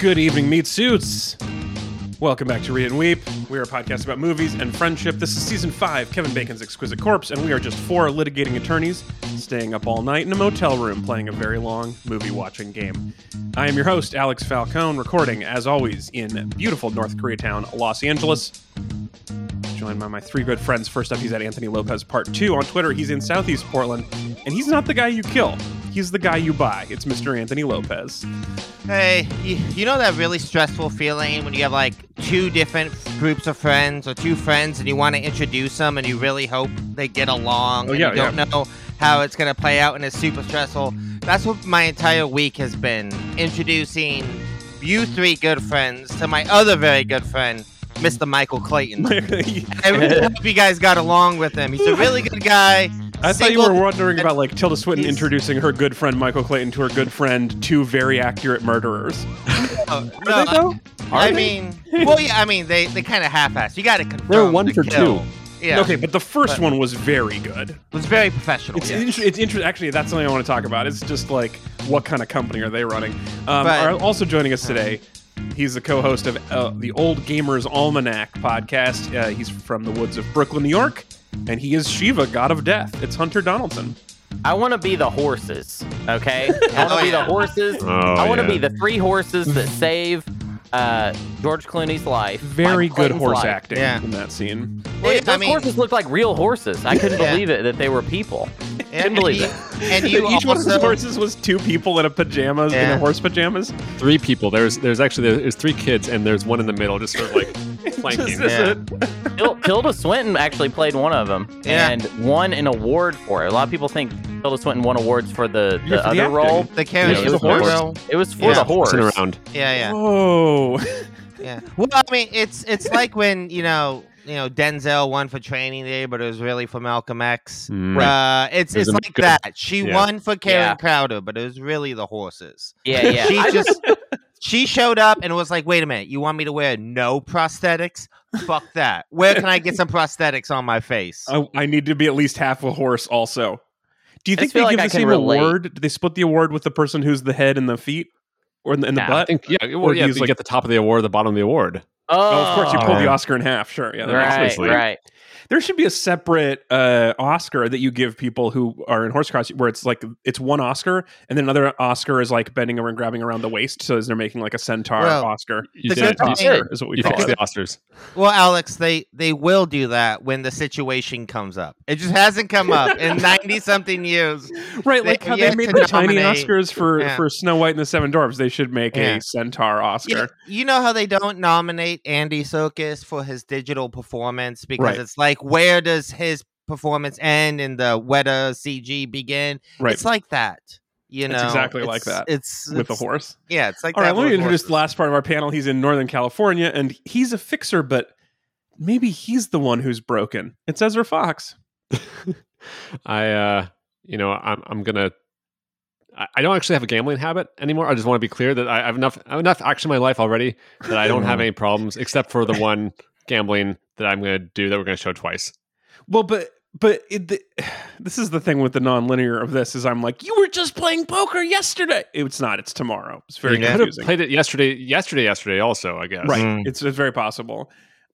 Good evening, meat suits. Welcome back to Read and Weep. We are a podcast about movies and friendship. This is season five, Kevin Bacon's Exquisite Corpse, and we are just four litigating attorneys staying up all night in a motel room playing a very long movie watching game. I am your host, Alex Falcone, recording, as always, in beautiful North Koreatown, Los Angeles. Joined by my three good friends. First up, he's at Anthony Lopez Part 2 on Twitter. He's in Southeast Portland, and he's not the guy you kill. He's the guy you buy. It's Mr. Anthony Lopez. Hey, you, you know that really stressful feeling when you have like two different groups of friends or two friends and you want to introduce them and you really hope they get along Oh, and yeah, you don't know how it's going to play out and it's super stressful. That's what my entire week has been introducing you three good friends to my other very good friend, Mr. Michael Clayton. I really hope you guys got along with him. He's a really good guy. I thought you were wondering about like Tilda Swinton He's- introducing her good friend Michael Clayton to her good friend, two very accurate murderers. No, Are they though? I mean, well, yeah, I mean, they, they kind of half-assed. You got to confirm. one the for kill. two. Yeah. Okay, but the first But- one was very good. It was very professional. It's yes. inter- it's interesting. Actually, that's something I want to talk about. It's just like what kind of company are they running? Um, But- are also joining us today. He's the co-host of uh, the Old Gamers Almanac podcast. Uh, he's from the woods of Brooklyn, New York, and he is Shiva, God of Death. It's Hunter Donaldson. I want to be the horses, okay? I want to Oh, be yeah. the horses. Oh, I want to yeah. be the three horses that save uh, George Clooney's life. Very good horse life. acting Yeah. in that scene. They- I those mean- horses looked like real horses. I couldn't Yeah. believe it that they were people. And Couldn't believe you, it. And you Each one of also, his horses was two people in a pajamas, in Yeah. a horse pajamas. Three people. There's there's actually there's three kids and there's one in the middle, just sort of like flanking. Just- just Yeah. a- Tilda Swinton actually played one of them Yeah. and won an award for it. A lot of people think Tilda Swinton won awards for the, Yeah, the for the other acting. role. the character it the horse? Well, it was for Yeah. the horse. Horsing around. yeah, yeah, Whoa. yeah. Well, I mean, it's it's like when you know you know Denzel won for Training Day, but it was really for Malcolm X. Mm. Uh, it's it's like good- that. She yeah. won for Karen Yeah. Crowder, but it was really the horses. Yeah, yeah. She just she showed up and was like, "Wait a minute, you want me to wear no prosthetics? Fuck that. Where can I get some prosthetics on my face?" I, I need to be at least half a horse also. Do you think they feel give I the same relate. award? Do they split the award with the person who's the head and the feet? Or in the, in the Nah, I I butt? think yeah, uh, Or yeah, you like- get the top of the award, the bottom of the award. Oh, of course, you pulled the Oh. Oscar in half. Sure. Yeah, right, obviously. right. There should be a separate uh, Oscar that you give people who are in horse costume, where it's like it's one Oscar, and then another Oscar is like bending over and grabbing around the waist, so as they're making like a centaur Well, Oscar. You The did good it. You, thing- Oscar is what we you call it. the Oscars. Well, Alex, they they will do that when the situation comes up. It just hasn't come up in ninety something years. Right, They- like how they made to the tiny Oscars for Yeah. for Snow White and the Seven Dwarfs. They should make Yeah. a centaur Oscar. You, you know how they don't nominate Andy Serkis for his digital performance because Right. it's like where does his performance end and the Weta CG begin? Right, It's like that. You know, It's exactly like that, It's with the it's- horse. Yeah, it's like All that. right, let me introduce the last part of our panel. He's in Northern California, and he's a fixer, but maybe he's the one who's broken. It's Ezra Fox. I uh you know, I'm I'm gonna I I don't actually have a gambling habit anymore. I just want to be clear that I I have enough I have enough action in my life already that I don't have any problems except for the one gambling that I'm gonna do that we're gonna show twice. Well, but but it, the, this is the thing with the non-linear of this is I'm like, you were just playing poker yesterday. It's not. It's tomorrow. It's very I could have confusing. played it yesterday yesterday, yesterday also, I guess. Right. Mm. It's, it's very possible.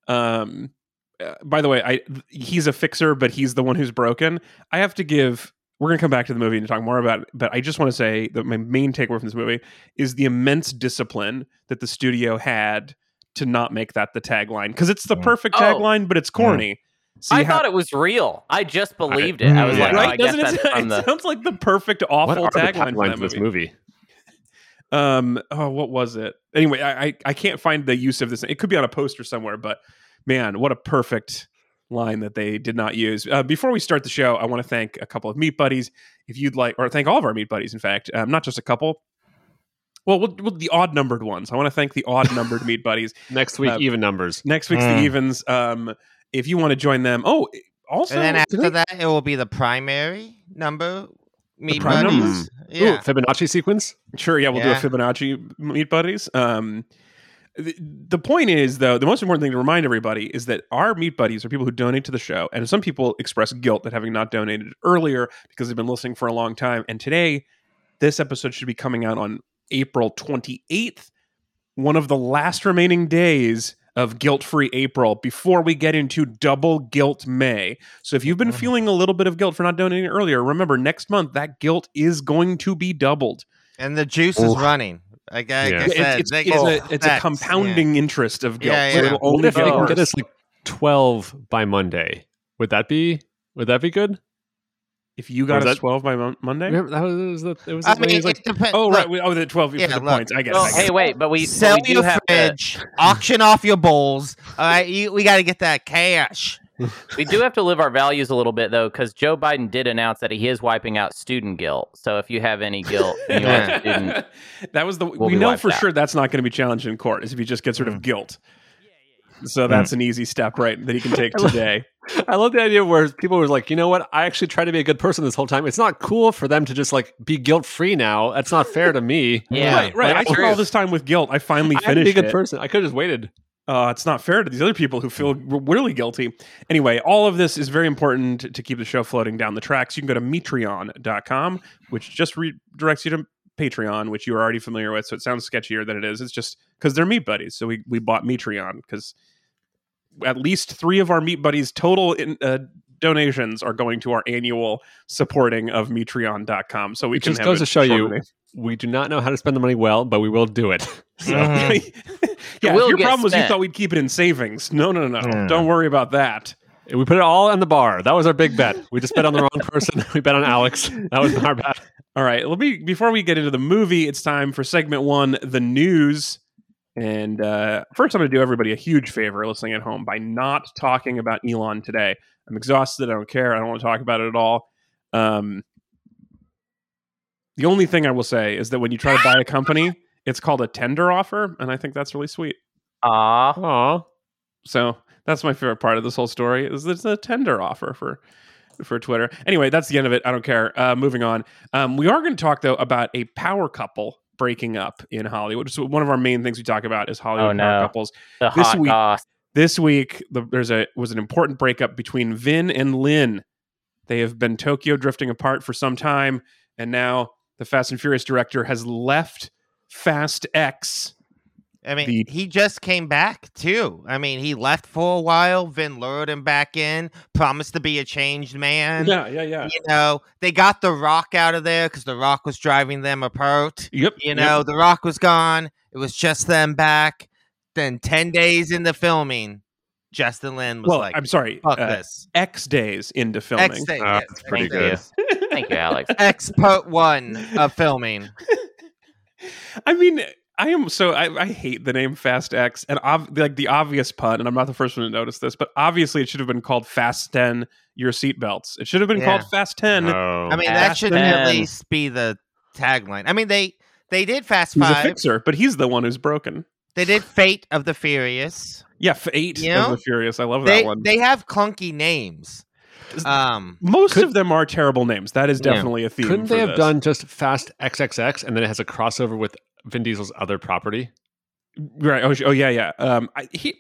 Um, uh, by the way, I he's a fixer, but he's the one who's broken. I have to give. We're gonna come back to the movie and talk more about it, but I just want to say that my main takeaway from this movie is the immense discipline that the studio had to not make that the tagline because it's the Mm. perfect Oh. tagline, but it's corny. So I you thought it was real. I just believed it. I was Yeah. like, oh, right? I Doesn't it? that's It the. sounds like the perfect What awful are the tagline for that of this movie. movie? Um, oh, what was it? Anyway, I, I I can't find the use of this. It could be on a poster somewhere, but man, what a perfect line that they did not use. Uh, before we start the show, I want to thank a couple of meat buddies. If you'd like, or thank all of our meat buddies, in fact, um, not just a couple. Well, we'll, we'll the odd numbered ones. I want to thank the odd numbered meat buddies. Next week, Uh, even numbers. Next week's Mm. the evens. Um, if you want to join them, oh, also, and then after they- that, it will be the primary number. Meet prime buddies. numbers? Yeah. Ooh, Fibonacci sequence. Sure, yeah, we'll Yeah. do a Fibonacci meat buddies. Um, the, the point is, though, the most important thing to remind everybody is that our meat buddies are people who donate to the show, and some people express guilt that having not donated earlier because they've been listening for a long time. And today, this episode should be coming out on April twenty eighth. one of the last remaining days of guilt free April before we get into double guilt May. So if you've been Mhm. feeling a little bit of guilt for not donating earlier, remember next month that guilt is going to be doubled. And the juice is running. Like I, Yeah. I It's, said, it's, they it's get a, it's a effects, yeah. compounding interest of guilt. Yeah, So yeah. it'll only if you get can get us like twelve by Monday? Would that be would that be good? If you got was us that- 12 by Mon- Monday? Remember, that was the it was I when mean, he was like it depends. Oh, right. we- Oh, the 12 for Yeah, the look. points. I guess. Well, it. I get hey, wait, but we, but sell we your have to, fridge, auction off your bowls. All right, you, we got to get that cash. we do have to live our values a little bit though, because Joe Biden did announce that he is wiping out student guilt. So if you have any guilt, you are a student, that was the We'll we know for out. sure that's not going to be challenged in court is if he just gets rid of Mm. guilt so that's an easy step right that he can take today I love the idea where people were like, you know what? I actually tried to be a good person this whole time. It's not cool for them to just like be guilt free now. That's not fair to me. Yeah. right right i That's took all this time with guilt i finally I had to be a good it person. I could have just waited. uh, it's not fair to these other people who feel really guilty. Anyway, all of this is very important to keep the show floating down the tracks. You can go to metreon.com, which just redirects you to Patreon, which you are already familiar with. So it sounds sketchier than it is. It's just because they're meat buddies. So we, we bought Metreon because at least three of our meat buddies' total in, uh, donations are going to our annual supporting of metreon.com. So we It can just have goes to show you shortly. we do not know how to spend the money well, but we will do it. So Mhm. yeah, will your get problem was you thought we'd keep it in savings. No, no, no, no. Mm. Don't worry about that. we put it all on the bar. That was our big bet. We just bet on the wrong person. We bet on Alex. That was our bet. All right. Let me before we get into the movie, it's time for segment one, the news. And uh, first, I'm going to do everybody a huge favor listening at home by not talking about Elon today. I'm exhausted. I don't care. I don't want to talk about it at all. Um, the only thing I will say is that when you try to buy a company, it's called a tender offer, and I think that's really sweet. ah, Aw. So that's my favorite part of this whole story is it's a tender offer for for Twitter. Anyway, that's the end of it. I don't care. Uh, moving on. Um, we are going to talk though about a power couple breaking up in Hollywood. So one of our main things we talk about is Hollywood Oh, no. couples. the This hot week- goss. This week, the, there's a was an important breakup between Vin and Lin. They have been Tokyo drifting apart for some time, and now the Fast and Furious director has left Fast X. I mean, The- he just came back too. I mean, he left for a while. Vin lured him back in, promised to be a changed man. yeah, yeah, yeah. You know, they got The Rock out of there because The Rock was driving them apart. Yep. You yep. know, The Rock was gone. It was just them back. Then 10 days into filming, Justin Lin was Well, like, I'm sorry. fuck uh, this. X days into filming. X day. Ah, yes, that's pretty good. Thank you, Alex. X part one of filming. I mean, I am so I, I hate the name Fast X and ov- like the obvious pun, and I'm not the first one to notice this, but obviously it should have been called Fasten Your Seatbelts. It should have been Yeah. called Fast Ten. Oh. I mean, that should and- at least be the tagline. I mean, they they did Fast He's a Five. fixer, but he's the one who's broken. They did Fate of the Furious. Yeah, Fate You of the Furious. I love They that one. they have clunky names. Um, Most Could- of them are terrible names. That is Yeah. definitely a theme. Couldn't for they have this. done just Fast XXX and then it has a crossover with Vin Diesel's other property? right? Oh, oh yeah, yeah. Um, I, he,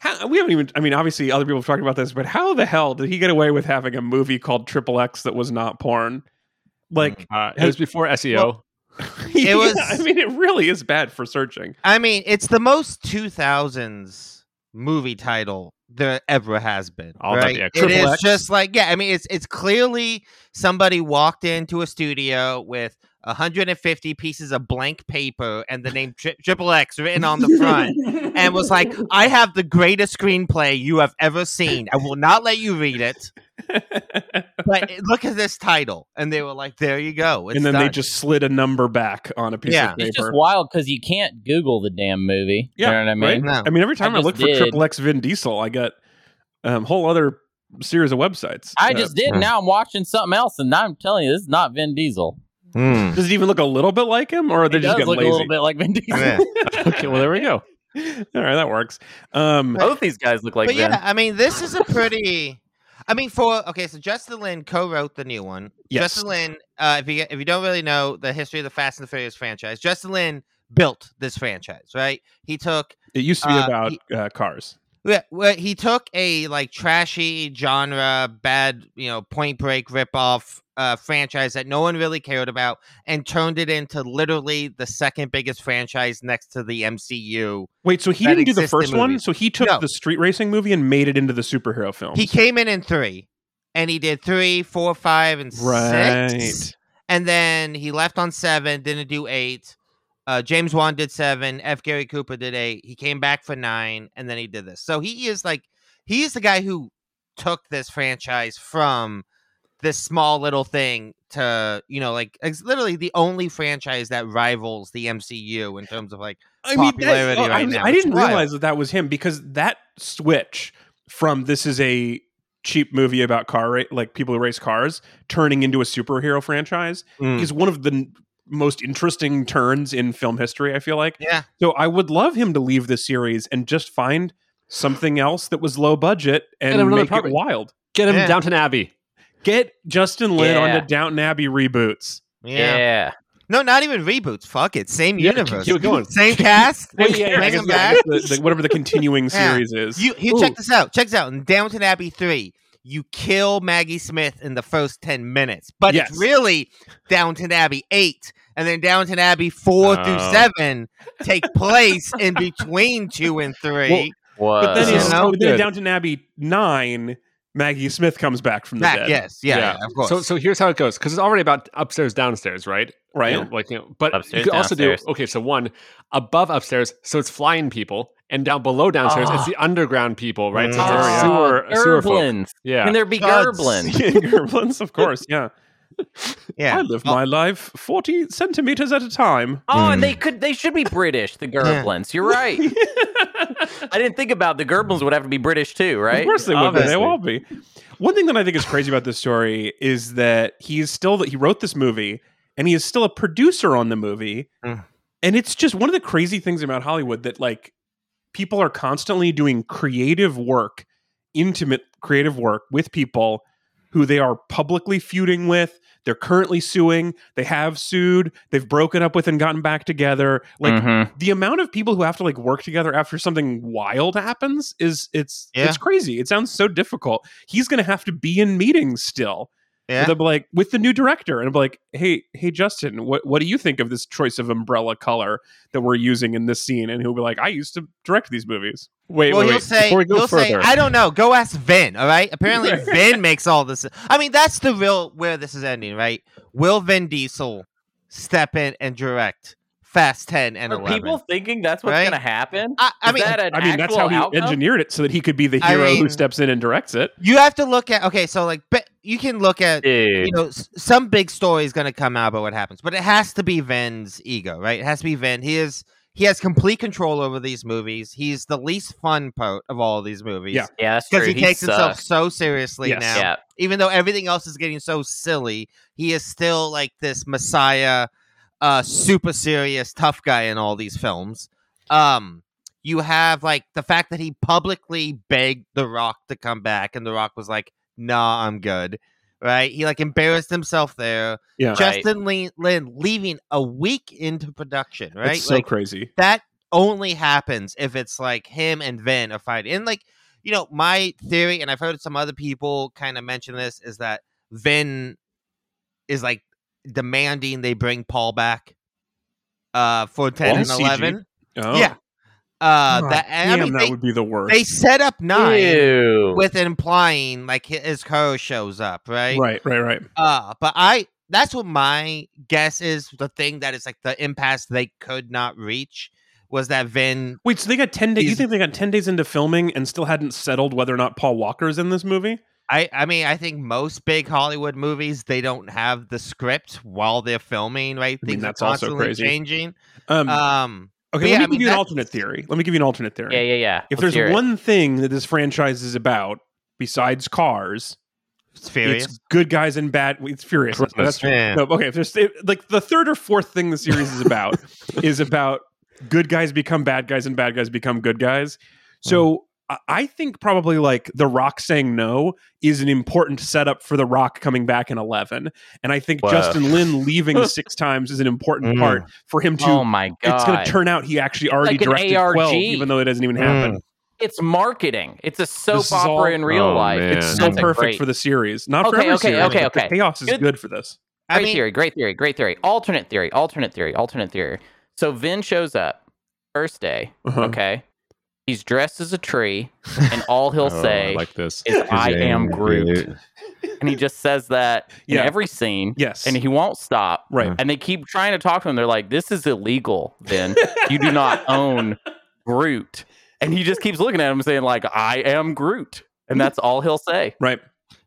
how, we haven't even. I mean, obviously, other people have talked about this, but how the hell did he get away with having a movie called Triple X that was not porn? Like, Uh, it was before SEO. yeah, was- I mean, it really is bad for searching. I mean, it's the most 2000s movie title there ever has been. All about right? the It Triple is X. just like yeah. I mean, it's it's clearly somebody walked into a studio with 150 pieces of blank paper and the name tri- Triple X written on the front. And was like, I have the greatest screenplay you have ever seen. I will not let you read it. But look at this title. And they were like, there you go. It's and then they just slid a number back on a piece Yeah. of paper. It's just wild because you can't Google the damn movie. Yeah, you know what I mean? right? No. I mean, every time I, just look for did. Triple X Vin Diesel, I get a um, whole other series of websites. I Uh, just did. Now I'm watching something else, and now I'm telling you, this is not Vin Diesel. Hmm. Does it even look a little bit like him, or are they It just does getting look lazy? a little bit like Vin Diesel. Yeah. okay, well there we go. All right, that works. Um, Both these guys look like but Vin. yeah, I mean, this is a pretty. I mean, for okay, so Justin Lin co-wrote the new one. Yes. Justin Lin, uh, if you if you don't really know the history of the Fast and the Furious franchise, Justin Lin built this franchise, right? He took it used to be uh, about he- uh, cars. He took a like trashy genre, bad, you know, Point Break ripoff uh, franchise that no one really cared about, and turned it into literally the second biggest franchise next to the MCU. Wait, so he didn't do the first one? So he took No. the street racing movie and made it into the superhero film. He came in in three, and he did three, four, five, and Right. six, and then he left on seven, didn't do eight. Uh, James Wan did seven. F. Gary Cooper did eight. He came back for nine, and then he did this. So he is like, he is the guy who took this franchise from this small little thing to, you know, like it's literally the only franchise that rivals the MCU in terms of like, I mean, that- popularity oh, right I, now. I didn't wild. realize that that was him because that switch from this is a cheap movie about car like people who race cars turning into a superhero franchise Mm. is one of the most interesting turns in film history. I feel like yeah, so. I would love him to leave this series and just find something else that was low budget and, And make property. it wild. Get him Yeah. Downton Abbey. Get Justin Lin Yeah. onto Downton Abbey reboots. yeah, Yeah. No, not even reboots. Fuck it. Same Yeah, universe. keep it going. Same cast. Well, yeah, yeah, I Bring guess- him back. the- the- whatever the continuing Yeah. series is. You, you Ooh. check this out. Check this out. In Downton Abbey 3, you kill Maggie Smith in the first 10 minutes, but Yes. it's really Downton Abbey 8. And then Downton Abbey 4 through Oh. 7 take place in between 2 and 3. Whoa. But then, you know? no but then. Downton Abbey nine, Maggie Smith comes back from the Back, dead. yes. Yeah, yeah, of course. So so here's how it goes because it's already about upstairs downstairs, right? Right. You know, like you know, but Upstairs, you could also do okay. So one above upstairs, so it's flying people, and down below downstairs, it's Oh. the underground people, right? So it's like Oh, ah. uh, sewer sewer folk. Yeah. Can there be Gods. gerblins? Gerblins, of course. Yeah. Yeah. I live Oh, my life forty centimeters at a time. Oh, Mm. and they could they should be British, the Gerblins. You're right. I didn't think about the Gerblins would have to be British too, right? Of course they would. be. They will be. One thing that I think is crazy about this story is that he's still that he wrote this movie and he is still a producer on the movie. Mm. And it's just one of the crazy things about Hollywood that like people are constantly doing creative work, intimate creative work with people who they are publicly feuding with. They're currently suing. They have sued. They've broken up with and gotten back together. Like Mhm. the amount of people who have to like work together after something wild happens is it's Yeah. it's crazy. It sounds so difficult. He's gonna have to be in meetings still. Yeah. They'll be like with the new director, and I'm like, hey, hey, Justin, what what do you think of this choice of umbrella color that we're using in this scene? And he'll be like, I used to direct these movies. Wait, well, wait, he'll wait. say, Before we go he'll say, further, I don't know. Go ask Vin. All right. Apparently, Vin makes all this. I mean, that's the real where this is ending, right? Will Vin Diesel step in and direct Fast Ten and Are Eleven? people thinking that's what's Right? going to happen? I, I mean, that an I mean, that's how he outcome? engineered it so that he could be the I hero who steps in and directs it. you have to look at. Okay, so like, be- you can look at. Dude. You know, some big story is going to come out about what happens, but it has to be Vin's ego, right? It has to be Vin. He is. He has complete control over these movies. He's the least fun part of all of these movies. Yeah. yeah, because he, takes himself so seriously Yes. now. Yeah. even though everything else is getting so silly, he is still like this messiah, uh, super serious tough guy in all these films. Um, you have like the fact that he publicly begged The Rock to come back, and The Rock was like, "Nah, I'm good." Right? He like embarrassed himself there. Yeah, Right. Justin Lin, Lin leaving a week into production. Right? it's so like crazy. that only happens if it's like him and Vin are fighting. And like, you know, my theory, and I've heard some other people kind of mention this, is that Vin is like demanding they bring Paul back uh for 10 Paul and CG? 11. Oh. Yeah. Uh God that and I damn, mean that they, would be the worst. they set up 9 Ew. with implying like his co shows up, right? right, right, right. Uh, but I that's what my guess is the thing that is like the impasse they could not reach was that Vin Wait, so they got ten days? You think they got ten days into filming and still hadn't settled whether or not Paul Walker is in this movie? I, I mean, I think most big Hollywood movies they don't have the script while they're filming, right? I mean, Things that's are also crazy. changing. Um, Um, okay, but let yeah, me I give mean, you an that's- alternate theory. Let me give you an alternate theory. yeah, yeah, yeah. If Let's hear there's it. one thing that this franchise is about besides cars, it's furious. it's good guys and bad. It's furious. Christmas. That's true. Yeah. No, okay. If there's if, like the third or fourth thing the series is about is about good guys become bad guys and bad guys become good guys. So mm. I- I think probably like The Rock saying no is an important setup for The Rock coming back in 11. And I think Whoa. Justin Lin leaving six times is an important Mm. part for him to. oh my god, it's going to turn out he actually already Like directed ARG. 12, even though it doesn't even happen. It's marketing. It's a soap This opera all- in real Oh, life. man. It's so That's perfect great- for the series. Not for Okay, every okay, series, okay, but the okay. chaos is Good. good for this. I Great mean, theory, great theory, great theory. Alternate theory, alternate theory, alternate theory. So Vin shows up first day. Uh-huh. Okay, he's dressed as a tree, and all he'll Oh, say I like this. is "I am Groot," and he just says that in every scene, Yes. and he won't stop. right. And they keep trying to talk to him. They're like, "This is illegal, Then you do not own Groot." And he just keeps looking at him, saying like, "I am Groot," and that's all he'll say. Right.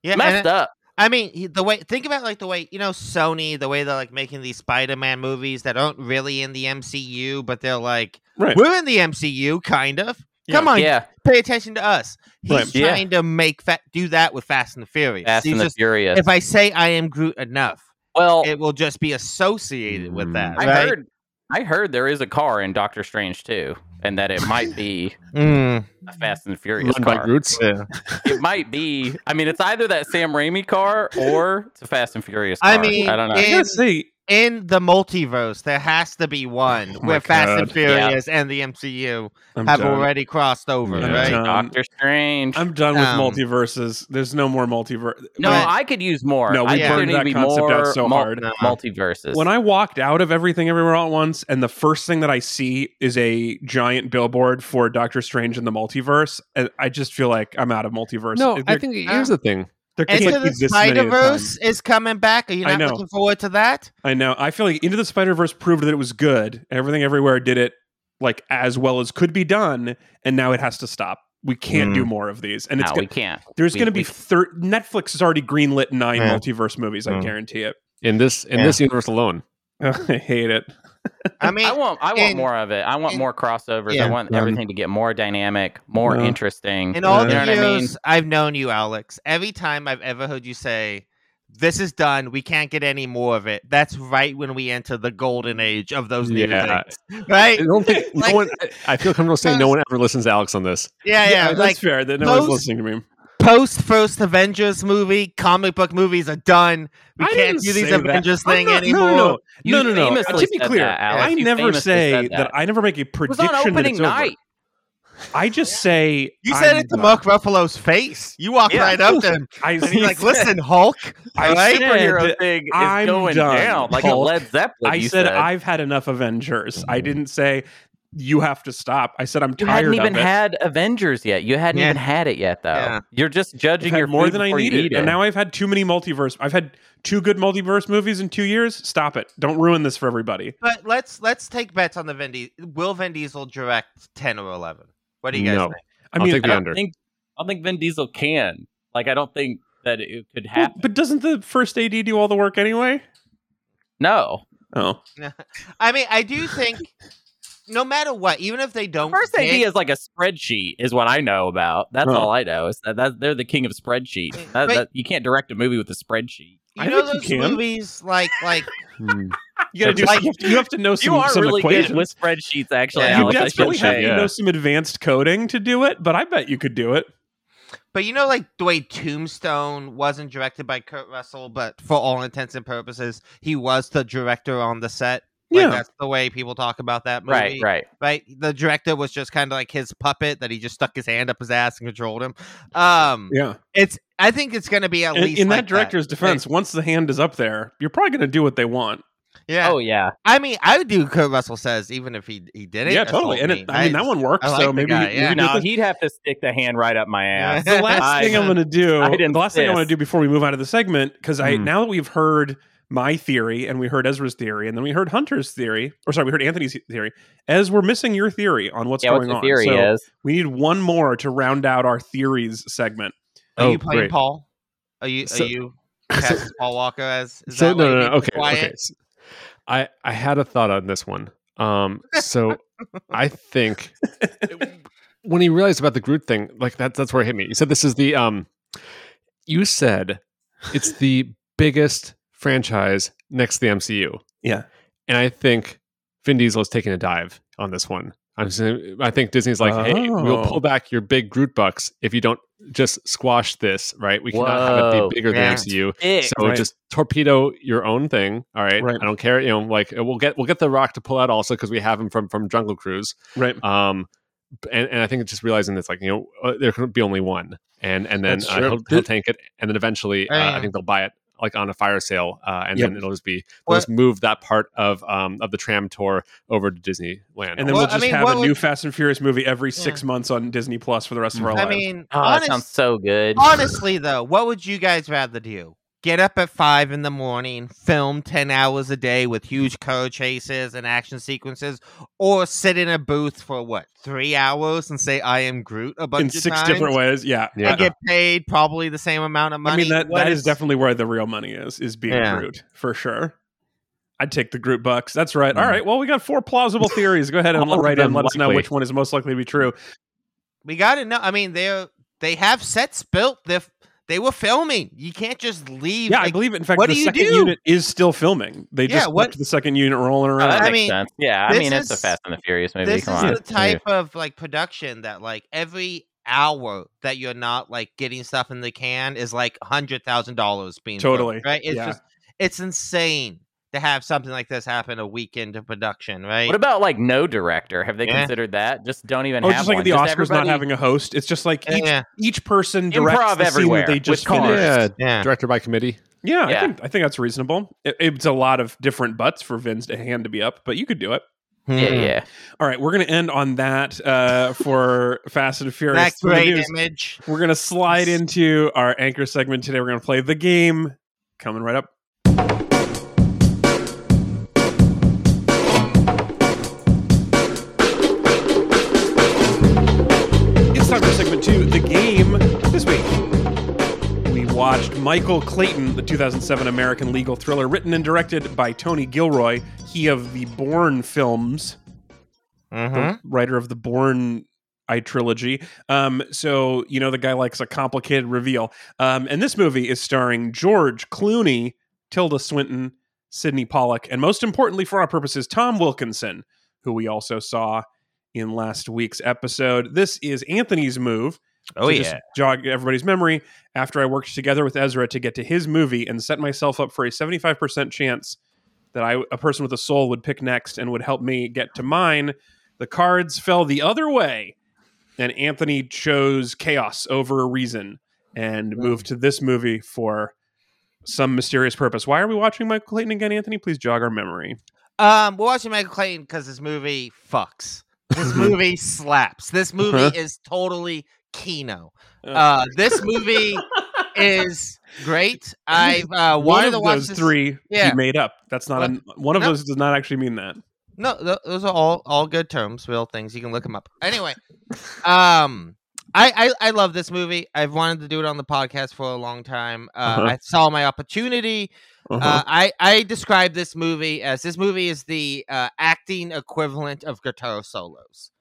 yeah, Messed up. I mean, the way think about like the way you know Sony, the way they're like making these Spider-Man movies that aren't really in the MCU, but they're like Right. we're in the MCU, kind of. Yeah. Come on, Yeah, pay attention to us. He's Right. Yeah. trying to make fa- do that with Fast and the Furious. Fast He's and the Furious. if I say I am Groot enough, well, it will just be associated with that. I right? heard I heard there is a car in Doctor Strange too, and that it might be Mm, a Fast and Furious Run by car. Groots. It might be. I mean, it's either that Sam Raimi car or it's a Fast and Furious car. I mean, I don't know. I it- gotta say, in the multiverse, there has to be one Oh my where Fast and God. Furious and the MCU I'm have done. already crossed over, Yeah. right? done. Doctor Strange. I'm done with Um, multiverses. There's no more multiverse. no, But- I could use more. No, we I think burned that concept out so mul- hard. No. multiverses. When I walked out of everything everywhere all at once, and the first thing that I see is a giant billboard for Doctor Strange in the multiverse, I just feel like I'm out of multiverse. No, There- I think here's the thing. There can't Into be the this many at a Spider Verse is coming back. Are you not looking forward to that? I know. I feel like Into the Spider Verse proved that it was good. Everything everywhere did it like as well as could be done, and now it has to stop. We can't Mm. do more of these, and no, it's we go- can't. there's going to be we- thir- Netflix has already greenlit nine Yeah. multiverse movies. I Mm. guarantee it. In this in Yeah. this universe alone. I hate it. I mean, I want. I want in- more of it. I want in- more crossovers. Yeah. I want Um, everything to get more dynamic, more Yeah. interesting. in all You the know I mean? years I've known you, Alex, every time I've ever heard you say, "This is done. We can't get any more of it," that's right when we enter the golden age of those new Yeah. things, right? I don't think Like- no one. I feel comfortable saying no one ever listens to Alex on this. Yeah, yeah. that's like fair. That no one's listening to me. Post first Avengers movie, comic book movies are done. We I can't do these say that. Avengers thing not- anymore. No, no, no, no, no. no. famously To be clear, that, I You never say that. that. I never make a It was prediction on that opening it's over. night. I just say You said I'm it to done. Mark Ruffalo's face. You walked Yeah. right up to him. I And he's like, listen, Hulk. I all right? said- Superhero thing is I'm going done, down like a Led Zeppelin. I said, said I've had enough Avengers. I mm-hmm. didn't say you have to stop. I said I'm You tired You hadn't even of it. had Avengers yet. You hadn't Yeah. even had it yet, though. Yeah. You're just judging had your more than I before you needed, eat and now I've had too many multiverse. I've had two good multiverse movies in two years. Stop it! Don't ruin this for everybody. But let's let's take bets on the Vin Diesel. Will Vin Diesel direct ten or eleven? What do you guys No. think? I I'll mean, take the I- under. I think I don't think Vin Diesel can. Like I don't think that it could well, happen. but doesn't the first AD do all the work anyway? no. Oh, I mean, I do think no matter what, even if they don't First pick- idea is like a spreadsheet, is what I know about. That's Huh. all I know. Is that, that they're the king of spreadsheets. That, But- that, you can't direct a movie with a spreadsheet. you I know think you those can. movies like like Hmm. you gotta do. Like- you, have to, you have to know some, you are some really equations. good with spreadsheets, actually. Yeah, you Alex, I desperately should have say. to yeah. know some advanced coding to do it, but I bet you could do it. But you know, like the way Tombstone wasn't directed by Kurt Russell, but for all intents and purposes, he was the director on the set. Like Yeah. that's the way people talk about that movie. Right, right. Right. The director was just kind of like his puppet that he just stuck his hand up his ass and controlled him. Um Yeah. it's I think it's gonna be at In, least in like that director's defense, once the hand is up there, you're probably going to do what they want. Yeah. Oh yeah, I mean, I would do Kurt Russell says even if he he didn't. yeah, totally. And it, I mean, that one worked. I like so maybe, guy, yeah. do no, he'd have to stick the hand right up my ass. the last I- thing I'm going to do, I'd the last thing I want to do before we move out of the segment, because I Hmm. now that we've heard my theory and we heard Ezra's theory and then we heard Hunter's theory, or sorry, we heard Anthony's theory. As we're missing your theory on what's yeah, what's going the on, theory so is? we need one more to round out our theories segment. Are Oh, you playing great. Paul? Are you So- are you casting Paul Walker as is so that no, no, no. to Okay, be quiet? okay. S- I I had a thought on this one. Um, so I think when he realized about the Groot thing, like that's that's where it hit me. You said this is the um, you said it's the biggest franchise next to the MCU, Yeah. and I think Vin Diesel is taking a dive on this one. I'm saying, I think Disney's like, hey, we'll Oh. pull back your big Groot bucks if you don't just squash this, right? We cannot have it be bigger Yeah. than MCU. Ick. So Right. just torpedo your own thing. All right. Right. I don't care. You know, like we'll get we'll get the Rock to pull out also because we have him from from Jungle Cruise. Right. Um, and, and I think it's just realizing it's like you know uh, there could be only one, and and then That's uh, true. he'll, he'll tank it, and then eventually uh, I think they'll buy it like on a fire sale, uh, and Yep. then it'll just be they'll just move that part of um of the tram tour over to Disneyland. And then Well, we'll I just mean, have what a new would- Fast and Furious movie every six months on Disney Plus for the rest of our I lives. I mean, Oh, that honest- sounds so good. honestly though, what would you guys rather do? Get up at five in the morning, film ten hours a day with huge car chases and action sequences, or sit in a booth for what three hours and say "I am Groot" a bunch in of six times different ways. Yeah. Yeah. and get paid probably the same amount of money? I mean that What that is definitely where the real money is is being Yeah. Groot for sure. I'd take the Groot bucks. That's right. All Mm. right. Well, we got four plausible theories. Go ahead and All write in. them Let us know which one is most likely to be true. we got to know. I mean, they they have sets built. They they were filming. You can't just leave. Yeah, I believe it. In fact, what the do you second do? unit is still filming. They Yeah, just what- left the second unit rolling Oh, around. that I makes mean, sense. Yeah, I this mean, it's a is- Fast and the Furious movie. this Come is on. the type of like production that like every hour that you're not like getting stuff in the can is like hundred thousand dollars being filmed, Totally. right. It's Yeah. just it's insane to have something like this happen a week into production, right? What about like no director? Have they Yeah. considered that? Just don't even Oh, have just like one. the Just Oscars not having a host. It's just like each yeah, each person directs Improv the everywhere that they just cars. finished. yeah, yeah. director by committee. Yeah, I think I think that's reasonable. It, it's a lot of different butts for Vin's to hand to be up, but you could do it. Yeah, Hmm. yeah. All right, we're going to end on that uh, for Fast and Furious. That Through great news. image. We're going to slide into our anchor segment today. We're going to play the game. Coming right up. Michael Clayton, the 2007 American legal thriller, written and directed by Tony Gilroy. He of the Bourne films Mhm. the writer of the Bourne I trilogy. Um, so you know the guy likes a complicated reveal. Um, and this movie is starring George Clooney, Tilda Swinton, Sydney Pollack, and most importantly for our purposes, Tom Wilkinson, who we also saw in last week's episode. This is Anthony's move. Oh to yeah. just jog everybody's memory after I worked together with Ezra to get to his movie and set myself up for a 75% chance that I a person with a soul would pick next and would help me get to mine. The cards fell the other way, and Anthony chose chaos over reason and moved to this movie for some mysterious purpose. Why are we watching Michael Clayton again, Anthony? Please jog our memory. Um, we're watching Michael Clayton because this movie fucks. This movie slaps. This movie Uh-huh. is totally Kino. Uh. Uh, this movie is great. I've uh, one of those this- three Yeah. he made up. That's not a, one of No. those does not actually mean that. No, th- those are all all good terms, real things. You can look them up. Anyway, um, I, I I love this movie. I've wanted to do it on the podcast for a long time. Uh, Uh-huh. I saw my opportunity. Uh-huh. Uh, I I describe this movie as this movie is the uh, acting equivalent of guitar solos.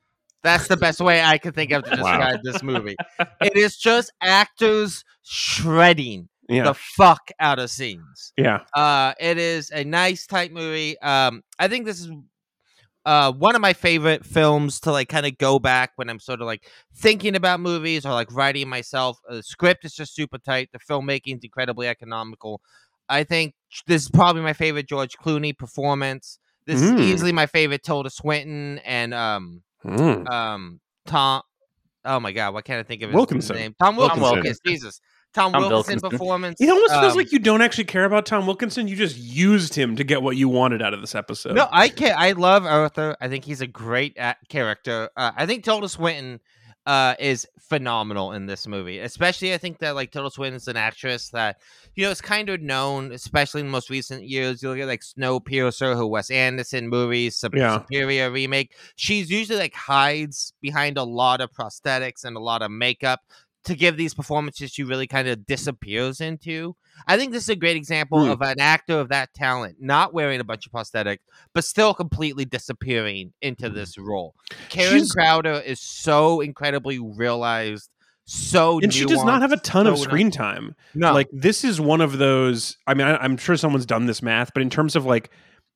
That's the best way I could think of to Wow. describe this movie. It is just actors shredding yeah. the fuck out of scenes. yeah. Uh, it is a nice tight movie. Um, I think this is uh one of my favorite films to like kind of go back when I'm sort of like thinking about movies or like writing myself. Uh, the script is just super tight. The filmmaking is incredibly economical. I think this is probably my favorite George Clooney performance. This Mm. is easily my favorite Tilda Swinton and um Mm. um Tom. Oh my god, why can't I think of his Wilkinson. name? Tom Wilkinson. Wilkinson. Jesus, Tom, Tom Wilkinson, Wilkinson. performance. It almost feels um, like you don't actually care about Tom Wilkinson. You just used him to get what you wanted out of this episode. No, I can I love Arthur. I think he's a great a- character. Uh, I think Tilda Swinton uh, is phenomenal in this movie. Especially, I think that like Tilda Swinton is an actress that you know is kind of known, especially in the most recent years. You look at like Snowpiercer, her Wes Anderson movies, Sup- Yeah. Suspiria remake. She's usually like hides behind a lot of prosthetics and a lot of makeup to give these performances she really kind of disappears into. I think this is a great example Hmm. of an actor of that talent not wearing a bunch of prosthetics, but still completely disappearing into this role. Karen. She's- Crowder is so incredibly realized, so and she does not have a nuanced, ton of so screen time. No, Like this is one of those. I mean, I, I'm sure someone's done this math, but in terms of like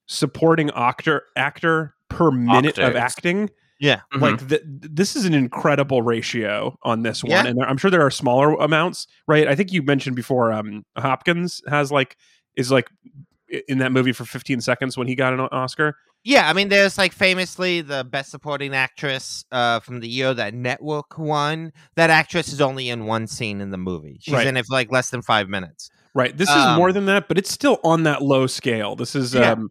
supporting actor actor per minute of acting, Yeah. Mhm. like th- this is an incredible ratio on this one. Yeah. And there, I'm sure there are smaller amounts, right? I think you mentioned before. Um, Hopkins has like is like in that movie for 15 seconds when he got an Oscar. Yeah, I mean, there's like famously the best supporting actress uh, from the year that Network won. That actress is only in one scene in the movie. She's Right. in it for like less than five minutes. Right. This is Um, more than that, but it's still on that low scale. This is Yeah. um,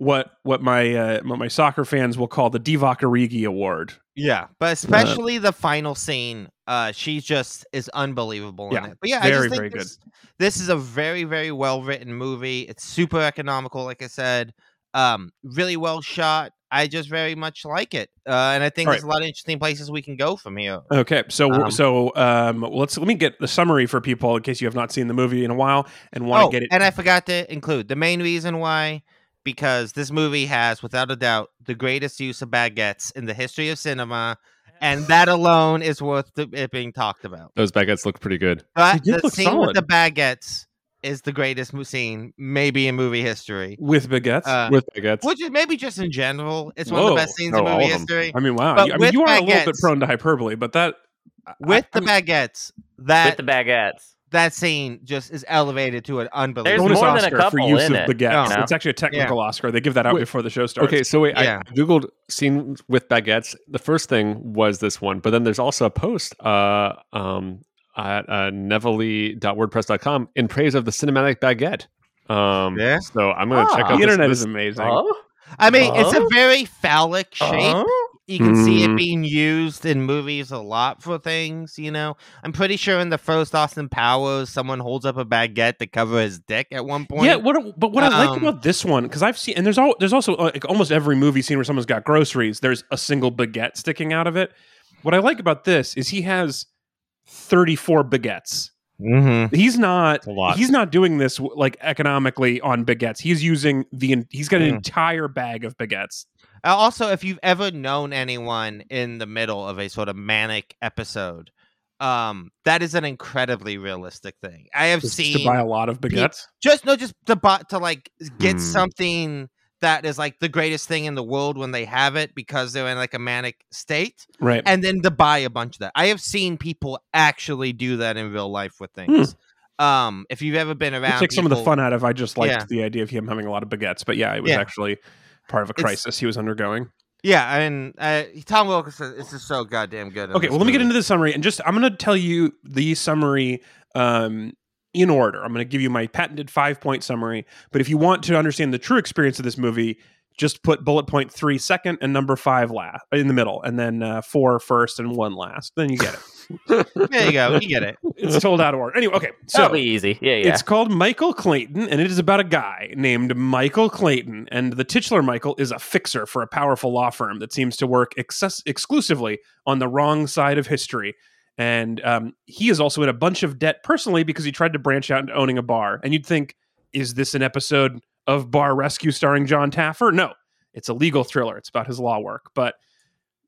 what what my uh, what my soccer fans will call the Divock Origi Award. Yeah, but especially the final scene, uh, she just is unbelievable Yeah, in it. But yeah, I very, just think very good. this, this is a very, very well written movie. It's super economical, like I said. Um, really well shot. I just very much like it, uh, and I think All there's a lot of interesting places we can go from here. Okay, so Um, so um, let's let me get the summary for people in case you have not seen the movie in a while and want to Oh, get it. and I forgot to include the main reason why, because this movie has, without a doubt, the greatest use of baguettes in the history of cinema, and that alone is worth the, it being talked about. Those baguettes look pretty good. But the scene solid. with the baguettes is the greatest scene, maybe in movie history. with baguettes. Uh, With baguettes. which is maybe just in general, it's one of the best scenes No, in movie history. I mean, wow. but you- I mean, you are a little bit prone to hyperbole, but that With I the mean, baguettes, that with the baguettes. That scene just is elevated to an There's unbelievable. bonus more than a Oscar for use in of it, baguettes. you know? It's actually a technical Oscar. They give that out Wait, before the show starts. Okay, so wait, Yeah. I googled scene with baguettes. The first thing was this one, but then there's also a post uh, um, at uh, neville.wordpress.com in praise of the cinematic baguette. Um, Yeah? So I'm going to check Ah. out the internet this- is amazing. Oh, I mean, it's a very phallic shape. oh. You can see it Mhm. being used in movies a lot for things, you know. I'm pretty sure in the first Austin Powers, someone holds up a baguette to cover his dick at one point. Yeah, what but what I like Um, about this one because I've seen and there's all there's also like almost every movie scene where someone's got groceries. There's a single baguette sticking out of it. What I like about this is he has 34 baguettes. Mm-hmm. He's not a lot. he's not doing this like economically on baguettes. He's using the he's got an Mm. entire bag of baguettes. Also, if you've ever known anyone in the middle of a sort of manic episode, um, that is an incredibly realistic thing. I have Just seen to buy a lot of baguettes. just no, just to buy, to like get Hmm. something that is like the greatest thing in the world when they have it because they're in like a manic state, Right. and then to buy a bunch of that. I have seen people actually do that in real life with things. Um, if you've ever been around, take some of the fun out of I just liked Yeah. the idea of him having a lot of baguettes. But yeah, it was Yeah. actually part of a It's- crisis he was undergoing. Yeah, I mean, uh, Tom Wilkinson is just so goddamn good. Okay, well, let me get into the summary and just I'm going to tell you the summary um, in order. I'm going to give you my patented five point summary. But if you want to understand the true experience of this movie, just put bullet point three second and number five last in the middle, and then uh, four first and one last. Then you get it. There you go. You get it. it's told out of order. Anyway, okay, so That'll be easy. Yeah, yeah. It's called Michael Clayton, and it is about a guy named Michael Clayton. And the titular Michael is a fixer for a powerful law firm that seems to work excess- exclusively on the wrong side of history. And um, he is also in a bunch of debt personally because he tried to branch out into owning a bar. And you'd think, is this an episode of Bar Rescue starring Jon Taffer? No, it's a legal thriller. It's about his law work. But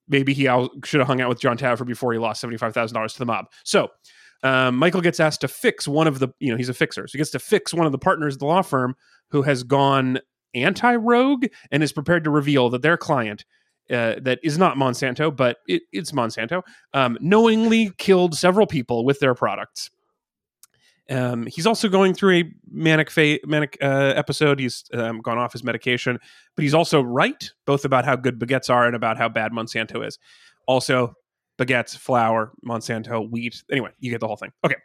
maybe he should have hung out with Jon Taffer before he lost $75,000 to the mob. So um, Michael gets asked to fix one of the, you know, he's a fixer. So he gets to fix one of the partners of the law firm who has gone anti rogue and is prepared to reveal that their client, uh, that is not Monsanto, but it, it's Monsanto, um, knowingly killed several people with their products. Um, he's also going through a manic fa- manic uh, episode. He's um, gone off his medication, but he's also right both about how good baguettes are and about how bad Monsanto is. Also, baguettes, flour, Monsanto, wheat. Anyway, you get the whole thing. Okay.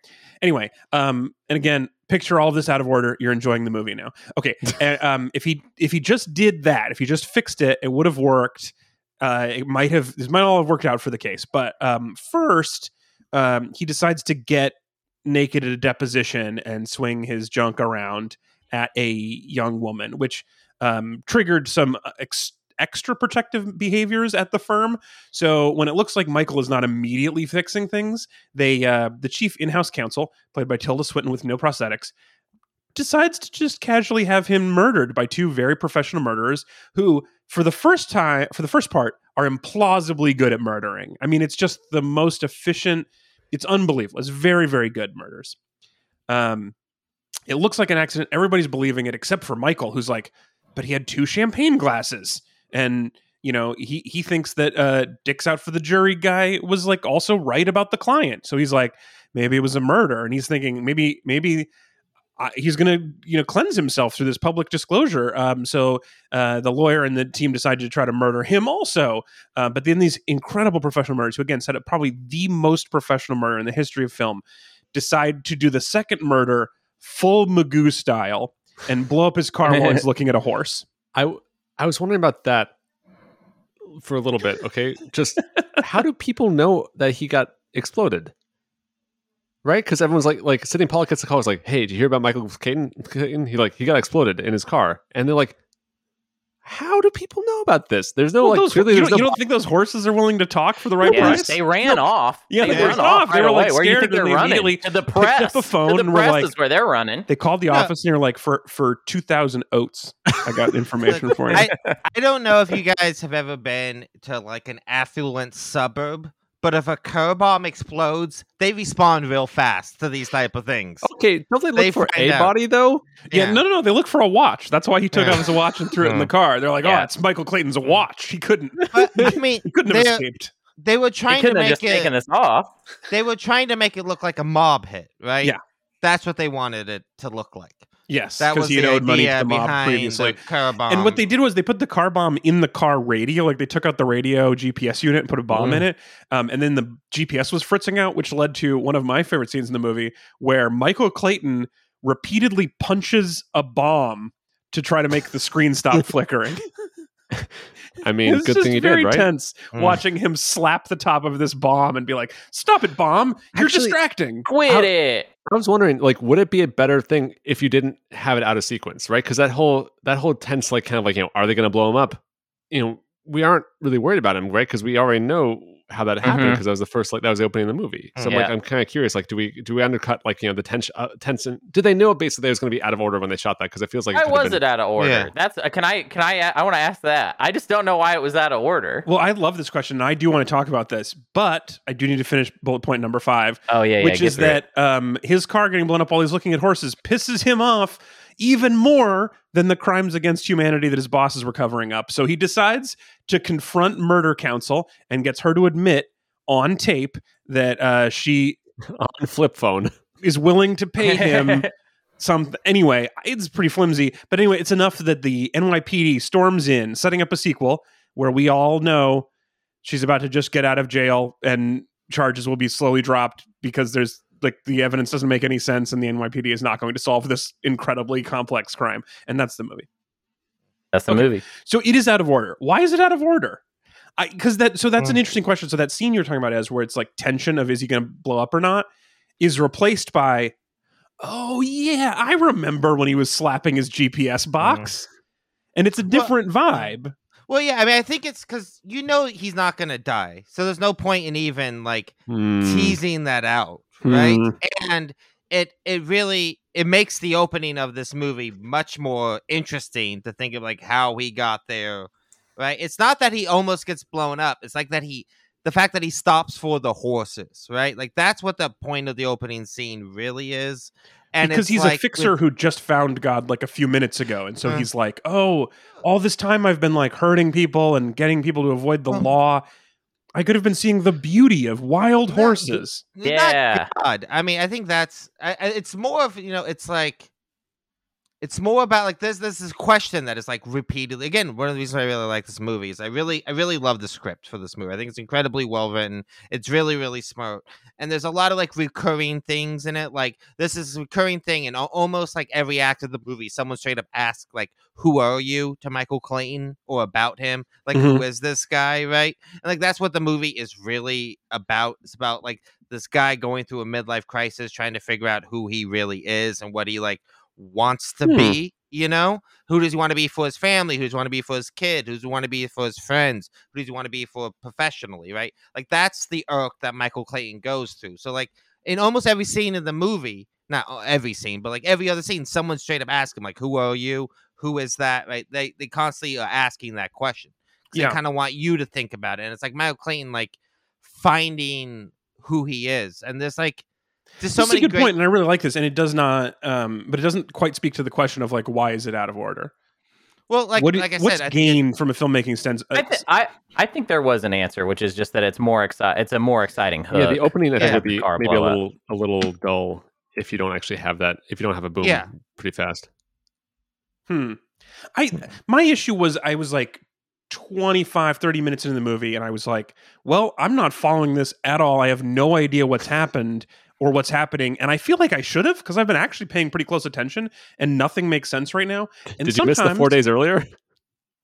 Anyway, um, and again, picture all of this out of order. You're enjoying the movie now. Okay. uh, um, if he if he just did that, if he just fixed it, it would have worked. Uh, it might have this might all have worked out for the case. But um, first, um, he decides to get naked at a deposition and swing his junk around at a young woman, which um, triggered some uh, ex- extra protective behaviors at the firm. So when it looks like Michael is not immediately fixing things, they uh, the chief in-house counsel, played by Tilda Swinton with no prosthetics, decides to just casually have him murdered by two very professional murderers who, for the first time, for the first part, are implausibly good at murdering. I mean, it's just the most efficient. It's unbelievable. It's very, very good murders. Um, it looks like an accident. Everybody's believing it except for Michael, who's like, but he had two champagne glasses, and you know he he thinks that uh, Dick's out for the jury guy was like also right about the client. So he's like, maybe it was a murder, and he's thinking maybe maybe uh, he's going to you know cleanse himself through this public disclosure. Um, so uh, the lawyer and the team decided to try to murder him also. Uh, but then these incredible professional murderers, who again set up probably the most professional murder in the history of film, decide to do the second murder full Magoo style and blow up his car while he's looking at a horse. I I was wondering about that for a little bit. Okay, just how do people know that he got exploded? Right, because everyone's like, like Sydney Pollack gets the call. Is like, hey, did you hear about Michael Caton? Caton? He like he got exploded in his car, and they're like, how do people know about this? There's no Well, like those- clearly you, don't, no you don't think those horses are willing to talk for the right Yeah, price? they ran off. Yeah, they ran ran off. They right were, like, away. Where do you scared think they're and they running? immediately To the picked up press. the phone To the and press like- is where they're running. They called the No. office and you're like, for for two thousand oats, I got information for you. I, I don't know if you guys have ever been to like an affluent suburb, but if a car bomb explodes, they respond real fast to these type of things. okay. Don't they look They for a out. body though? yeah, no, no, no. They look for a watch. That's why he took Yeah. off his watch and threw it in the car. They're like, oh, Yeah. it's Michael Clayton's watch. He couldn't. But I mean, He couldn't have escaped. they were They trying to couldn't have make just taken it. this off. They were trying to make it look like a mob hit, right? Yeah. That's what they wanted it to look like. Yes, That was because he the owed money to the mob previously. the car bomb. And what they did was they put the car bomb in the car radio. Like they took out the radio GPS unit and put a bomb in it. Um, and then the GPS was fritzing out, which led to one of my favorite scenes in the movie where Michael Clayton repeatedly punches a bomb to try to make the screen stop flickering. I mean, it's good just thing you very did, right? tense Mm. watching him slap the top of this bomb and be like, "Stop it, bomb! You're Actually- distracting." Quit How- it. I was wondering, like, would it be a better thing if you didn't have it out of sequence, right? Because that whole that whole tense, like, kind of like, you know, are they going to blow him up? You know, we aren't really worried about him, right? Because we already know how that happened because that was the first, like, that was the opening of the movie. So, I'm like, I'm kind of curious, like, do we do we undercut, like, you know, the tension, uh, tension? Did they know basically it was going to be out of order when they shot that? Because it feels like it Why could have was been- it out of order? Yeah. That's uh, can I can I I want to ask that. I just don't know why it was out of order. Well, I love this question, and I do want to talk about this, but I do need to finish bullet point number five. Oh yeah, yeah. which get is through it. that um, his car getting blown up while he's looking at horses pisses him off even more than the crimes against humanity that his bosses were covering up. So he decides to confront murder counsel and gets her to admit on tape that uh, she on flip phone. is willing to pay him some anyway it's pretty flimsy but anyway it's enough that the nypd storms in setting up a sequel where we all know she's about to just get out of jail and charges will be slowly dropped because there's like the evidence doesn't make any sense and the nypd is not going to solve this incredibly complex crime and that's the movie That's the okay. movie. so it is out of order. Why is it out of order? I because that so that's an Hmm. interesting question. So that scene you're talking about as where it's like tension of is he going to blow up or not is replaced by oh yeah I remember when he was slapping his GPS box and it's a different vibe. Well, yeah, I mean, I think it's because you know he's not gonna die, so there's no point in even like Hmm. teasing that out, right? Hmm. And it it really it makes the opening of this movie much more interesting to think of like how he got there, right? It's not that he almost gets blown up; it's like that he the fact that he stops for the horses, right? Like that's what the point of the opening scene really is. And because he's like a with- fixer who just found God like a few minutes ago, and so Uh. he's like, "Oh, all this time I've been like hurting people and getting people to avoid the Well- law. I could have been seeing the beauty of wild Yeah. horses." Not Yeah. God. I mean, I think that's I, I- it's more of you know, it's like it's more about like this this is question that is like repeatedly again one of the reasons I really like this movie is I really I really love the script for this movie. I think it's incredibly well written. It's really really smart, and there's a lot of like recurring things in it. Like this is a recurring thing, and almost like every act of the movie, someone straight up asks like, "Who are you?" to Michael Clayton or about him, like, "Who mm-hmm. is this guy?" Right, and like that's what the movie is really about. It's about like this guy going through a midlife crisis, trying to figure out who he really is and what he like wants to Hmm. be. You know, who does he want to be for his family? Who does he want to be for his kid? Who does he want to be for his friends? Who does he want to be for professionally? Right? Like that's the arc that Michael Clayton goes through. So like in almost every scene in the movie, not uh, every scene, but like every other scene, someone straight up asks him like, "Who are you? Who is that?" Right? They they constantly are asking that question. Yeah. They kind of want you to think about it, and it's like Michael Clayton like finding who he is, and there's like there's so this is a good great point, and I really like this. And it does not, um, but it doesn't quite speak to the question of like why is it out of order? Well, like what do- like I what's said, I think gain from a filmmaking sense? I, th- I I think there was an answer, which is just that it's more exci- It's a more exciting hook. Yeah, the opening I think Yeah. would be Car maybe a blow up. little a little dull if you don't actually have that if you don't have a boom Yeah. pretty fast. Hmm. I my issue was I was like 25 30 minutes into the movie and I was like, well, I'm not following this at all. I have no idea what's happened or what's happening and I feel like I should have because I've been actually paying pretty close attention and nothing makes sense right now. And Did you miss the four days earlier?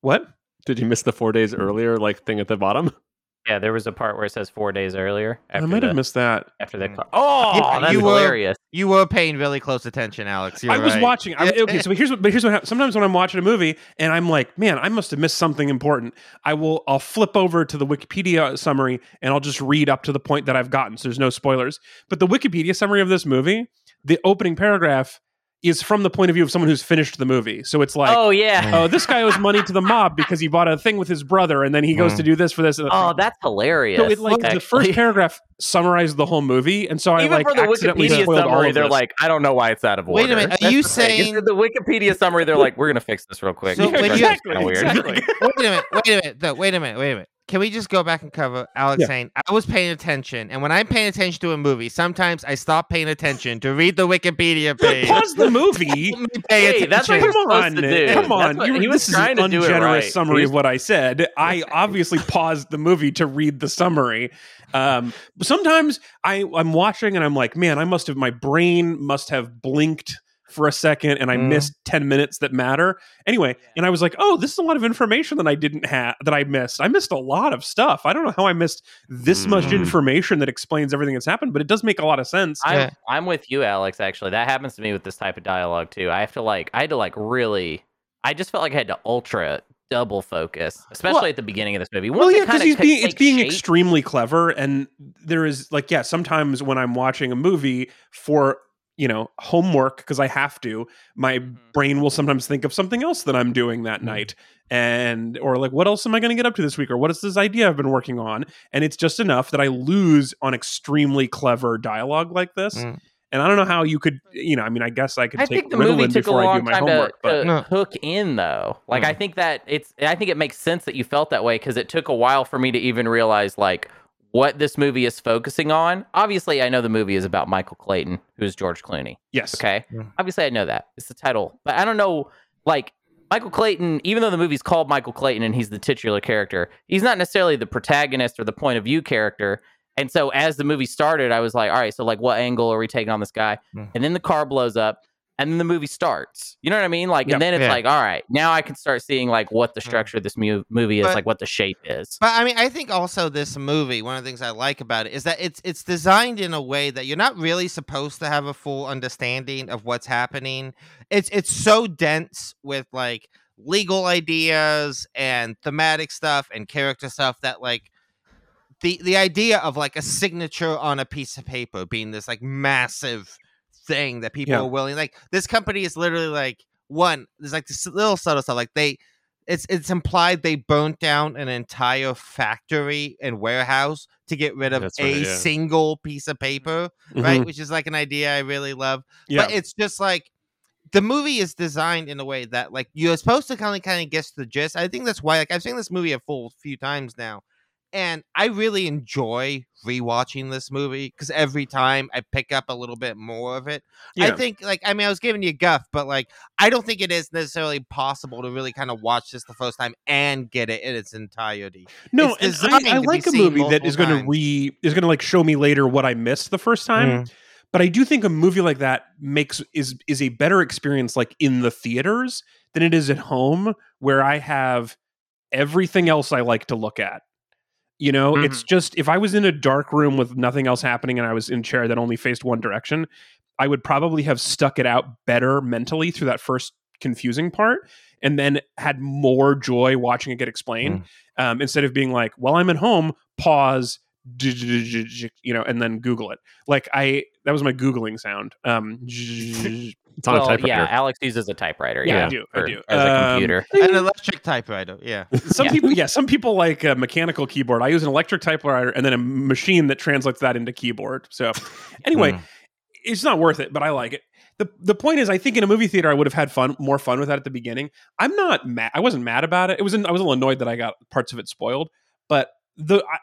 What? Did you miss the four days earlier like thing at the bottom? Yeah, there was a part where it says four days earlier. I might the, have missed that. after the mm. car. Oh, Yeah, that's you were- hilarious. You were paying really close attention, Alex. You're I was right. watching. I, okay, so here's what. But here's what. hap- Sometimes when I'm watching a movie and I'm like, man, I must have missed something important. I will. I'll flip over to the Wikipedia summary and I'll just read up to the point that I've gotten. So there's no spoilers. But the Wikipedia summary of this movie, the opening paragraph, is from the point of view of someone who's finished the movie. So it's like. oh yeah. Oh, this guy owes money to the mob because he bought a thing with his brother, and then he goes Mm. to do this for this. Oh, that's hilarious. so it like the first paragraph summarized the whole movie, and so I like for the accidentally Wikipedia spoiled all summary, of they're this. like, I don't know why it's out of order. Wait a minute, are That's you the saying- the Wikipedia summary? They're like, we're gonna fix this real quick. So when That's weird. exactly. wait a minute, wait a minute, no, wait a minute, wait a minute. Can we just go back and cover Alex Yeah. saying I was paying attention, and when I'm paying attention to a movie, sometimes I stop paying attention to read the Wikipedia page. Pause the movie. Let me pay Hey, that's what you're Come supposed on, to do. come on. what- You- he was this is trying an to do it ungenerous right. summary He's- of what I said. I obviously paused the movie to read the summary. Um, sometimes I, I'm watching and I'm like, man, I must have my brain must have blinked for a second and I Mm. missed 10 minutes that matter. Anyway, and I was like, oh, this is a lot of information that I didn't have that I missed. I missed a lot of stuff. I don't know how I missed this much Mm. information that explains everything that's happened, but it does make a lot of sense. I'm, Yeah. I'm with you, Alex. Actually, that happens to me with this type of dialogue too. I have to like, I had to like really. I just felt like I had to ultra double focus, especially Well- at the beginning of this movie. well, Once it yeah, because he's being it's being shape- extremely clever, and there is like yeah, sometimes when I'm watching a movie for you know homework because I have to, my Mhm. brain will sometimes think of something else that I'm doing that night, and or like what else am I going to get up to this week, or what is this idea I've been working on, and it's just enough that I lose on extremely clever dialogue like this. Mm. And I don't know how you could, you know. I mean, I guess I could I take think the Ritalin movie took a do long my time homework, to, but to No. hook in, though. Like, I Mm. think that it's. I think it makes sense that you felt that way because it took a while for me to even realize like what this movie is focusing on. Obviously, I know the movie is about Michael Clayton, who's George Clooney. yes, Okay, Yeah. obviously I know that it's the title, but I don't know like. Michael Clayton, even though the movie's called Michael Clayton and he's the titular character, he's not necessarily the protagonist or the point of view character. And so as the movie started, I was like, all right, so like what angle are we taking on this guy? Mm. And then the car blows up and then the movie starts. You know what I mean? Like, Yep. and then it's Yeah. like, all right, now I can start seeing like what the Mm. structure of this mu- movie is, But- like what the shape is. But I mean, I think also this movie, one of the things I like about it is that it's it's designed in a way that you're not really supposed to have a full understanding of what's happening. It's it's so dense with like legal ideas and thematic stuff and character stuff that like the the idea of like a signature on a piece of paper being this like massive thing that people Yeah. are willing like this company is literally like one there's like this little subtle stuff like they it's it's implied they burnt down an entire factory and warehouse to get rid of That's a right, yeah. single piece of paper Mhm. right which is like an idea i really love yeah, but it's just like the movie is designed in a way that like you're supposed to kind of kind of guess the gist. I think that's why like I've seen this movie a full few times now, and I really enjoy rewatching this movie because every time I pick up a little bit more of it. I think like I mean I was giving you guff, but like I don't think it is necessarily possible to really kind of watch this the first time and get it in its entirety. No, It's and I, I like a movie that is going to re is going to like show me later what I missed the first time. Mm. But I do think a movie like that makes is is a better experience like in the theaters than it is at home where I have everything else I like to look at. You know, it's just if I was in a dark room with nothing else happening and I was in a chair that only faced one direction, I would probably have stuck it out better mentally through that first confusing part and then had more joy watching it get explained um, instead of being like, well, I'm at home, pause, you know, and then Google it. Like I, that was my Googling sound. Um, It's on a typewriter. yeah, Alex uses a typewriter. Yeah, I Yeah, do, I do. as a computer, Um, computer. An electric typewriter, yeah. some Yeah. people, yeah, some people like a mechanical keyboard. I use an electric typewriter and then a machine that translates that into keyboard. So, anyway, Mm. it's not worth it, but I like it. the The point is, I think in a movie theater, I would have had fun, more fun with that at the beginning. I'm not mad. I wasn't mad about it. It was, in, I was a little annoyed that I got parts of it spoiled, but the I,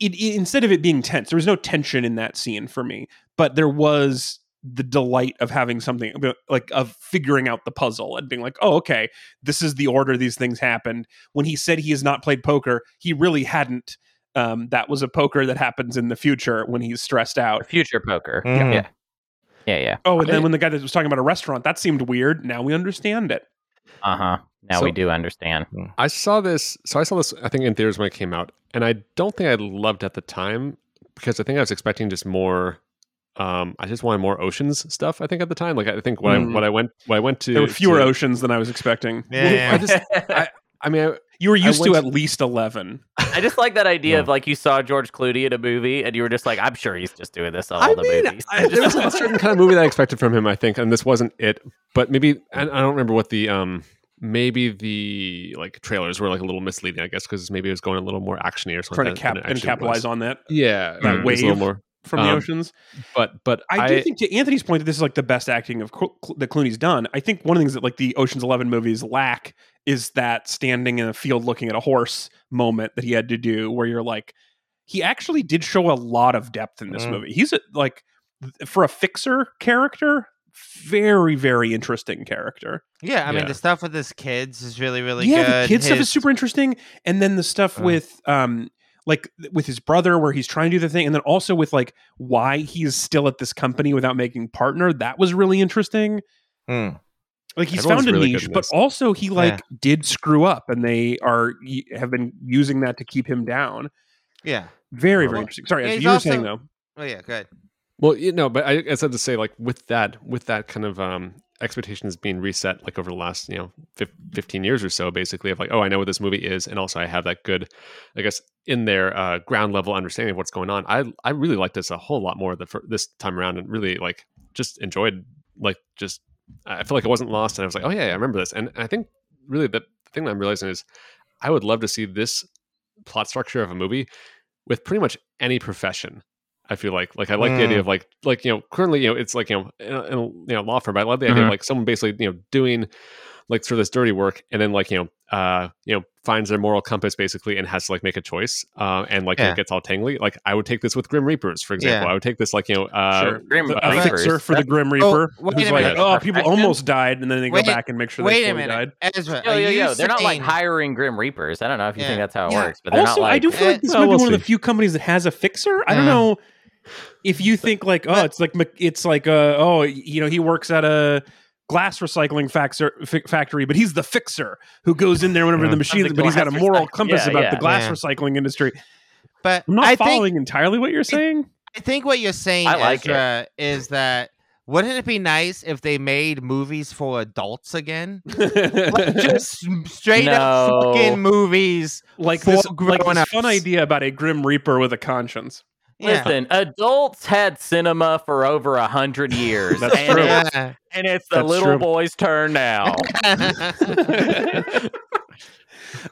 it, it- instead of it being tense, there was no tension in that scene for me. But there was the delight of having something like of figuring out the puzzle and being like, oh, okay, this is the order these things happened. When he said he has not played poker, he really hadn't. Um, that was a poker that happens in the future when he's stressed out. Future poker. Mhm. Yeah. Yeah, yeah. Oh, and then when the guy that was talking about a restaurant, that seemed weird. Now we understand it. Uh huh. Now So- we do understand. I saw this. So I saw this. I think in theaters when it came out, and I don't think I loved at the time because I think I was expecting just more. Um, I just wanted more oceans stuff. I think at the time, like I think when Mm. I what I went what I went to There were fewer to- oceans than I was expecting. Yeah, yeah. I just I mean I, You were used to went at least eleven. I just like that idea Yeah. of like you saw George Clooney in a movie and you were just like, I'm sure he's just doing this in all I the mean, movies. I, there was a certain kind of movie that I expected from him. I think, and this wasn't it. But maybe I, I don't remember what the um maybe the like trailers were like a little misleading. I guess because maybe it was going a little more actiony or something. Trying to cap and capitalize was. on that Yeah, that it was a little more. From the Um, oceans. But but I, do think to Anthony's point that this is like the best acting of Clo- Cl- that Clooney's done. I think one of the things that like the Ocean's Eleven movies lack is that standing in a field looking at a horse moment that he had to do, where you're like, he actually did show a lot of depth in this Mm. movie. He's a, like for a fixer character, very very interesting character. Yeah, I mean the stuff with his kids is really really yeah, good. the kid stuff is super interesting, and then the stuff Uh. with um like with his brother where he's trying to do the thing, and then also with like why he's still at this company without making partner. That was really interesting. Mm. Like he's Everyone's found a really niche, but also he like Yeah. did screw up, and they are have been using that to keep him down. Yeah. Very very interesting. Sorry, yeah, as you were also- saying though. Oh yeah, good. Well, you know, but I, I said to say like with that with that kind of um expectations being reset like over the last you know 15 years or so basically of like oh i know what this movie is and also i have that good i guess in their uh, ground level understanding of what's going on. I i really like this a whole lot more the fir- this time around and really like just enjoyed like just i feel like i wasn't lost and i was like oh yeah, i remember this. And i think really the thing that i'm realizing is i would love to see this plot structure of a movie with pretty much any profession I feel like like I like the idea Mm. of like like you know currently you know it's like you know in a, in a, you know law firm but I love the idea Mhm. of like someone basically you know doing like sort of this dirty work and then like you know uh you know finds their moral compass basically and has to like make a choice uh and like Yeah. it gets all tangly like I would take this with Grim Reapers for example Yeah. I would take this like you know uh Sure. Grim The- a Reapers. fixer for the That- Grim Oh, Reaper, wait who's a like, oh, people almost died, and then they go Wait- back and make sure they Wait a minute, died. Ezra. Yo, are yo, you yo. They're not like hiring Grim Reapers. I don't know if you think that's how it Yeah. works, but they're also, not like. I do feel like this Well, might be we'll one of the few companies that has a fixer. I don't Yeah. know if you think like, oh, it's like it's like, uh, oh, you know, he works at a glass recycling faxer, fi- factory, but he's the fixer who goes in there whenever Yeah. the machines. But he's got a moral recyc- compass yeah, about yeah. the glass Yeah. recycling industry. But I'm not I think following entirely what you're saying. I think what you're saying, I like it. Ezra, is that wouldn't it be nice if they made movies for adults again? Like just straight up No. fucking movies. like for this, like this fun idea about a grim reaper with a conscience. Yeah. Listen, adults had cinema for over a hundred years, That's and, true. It's, Yeah. and it's the That's little true. boy's turn now.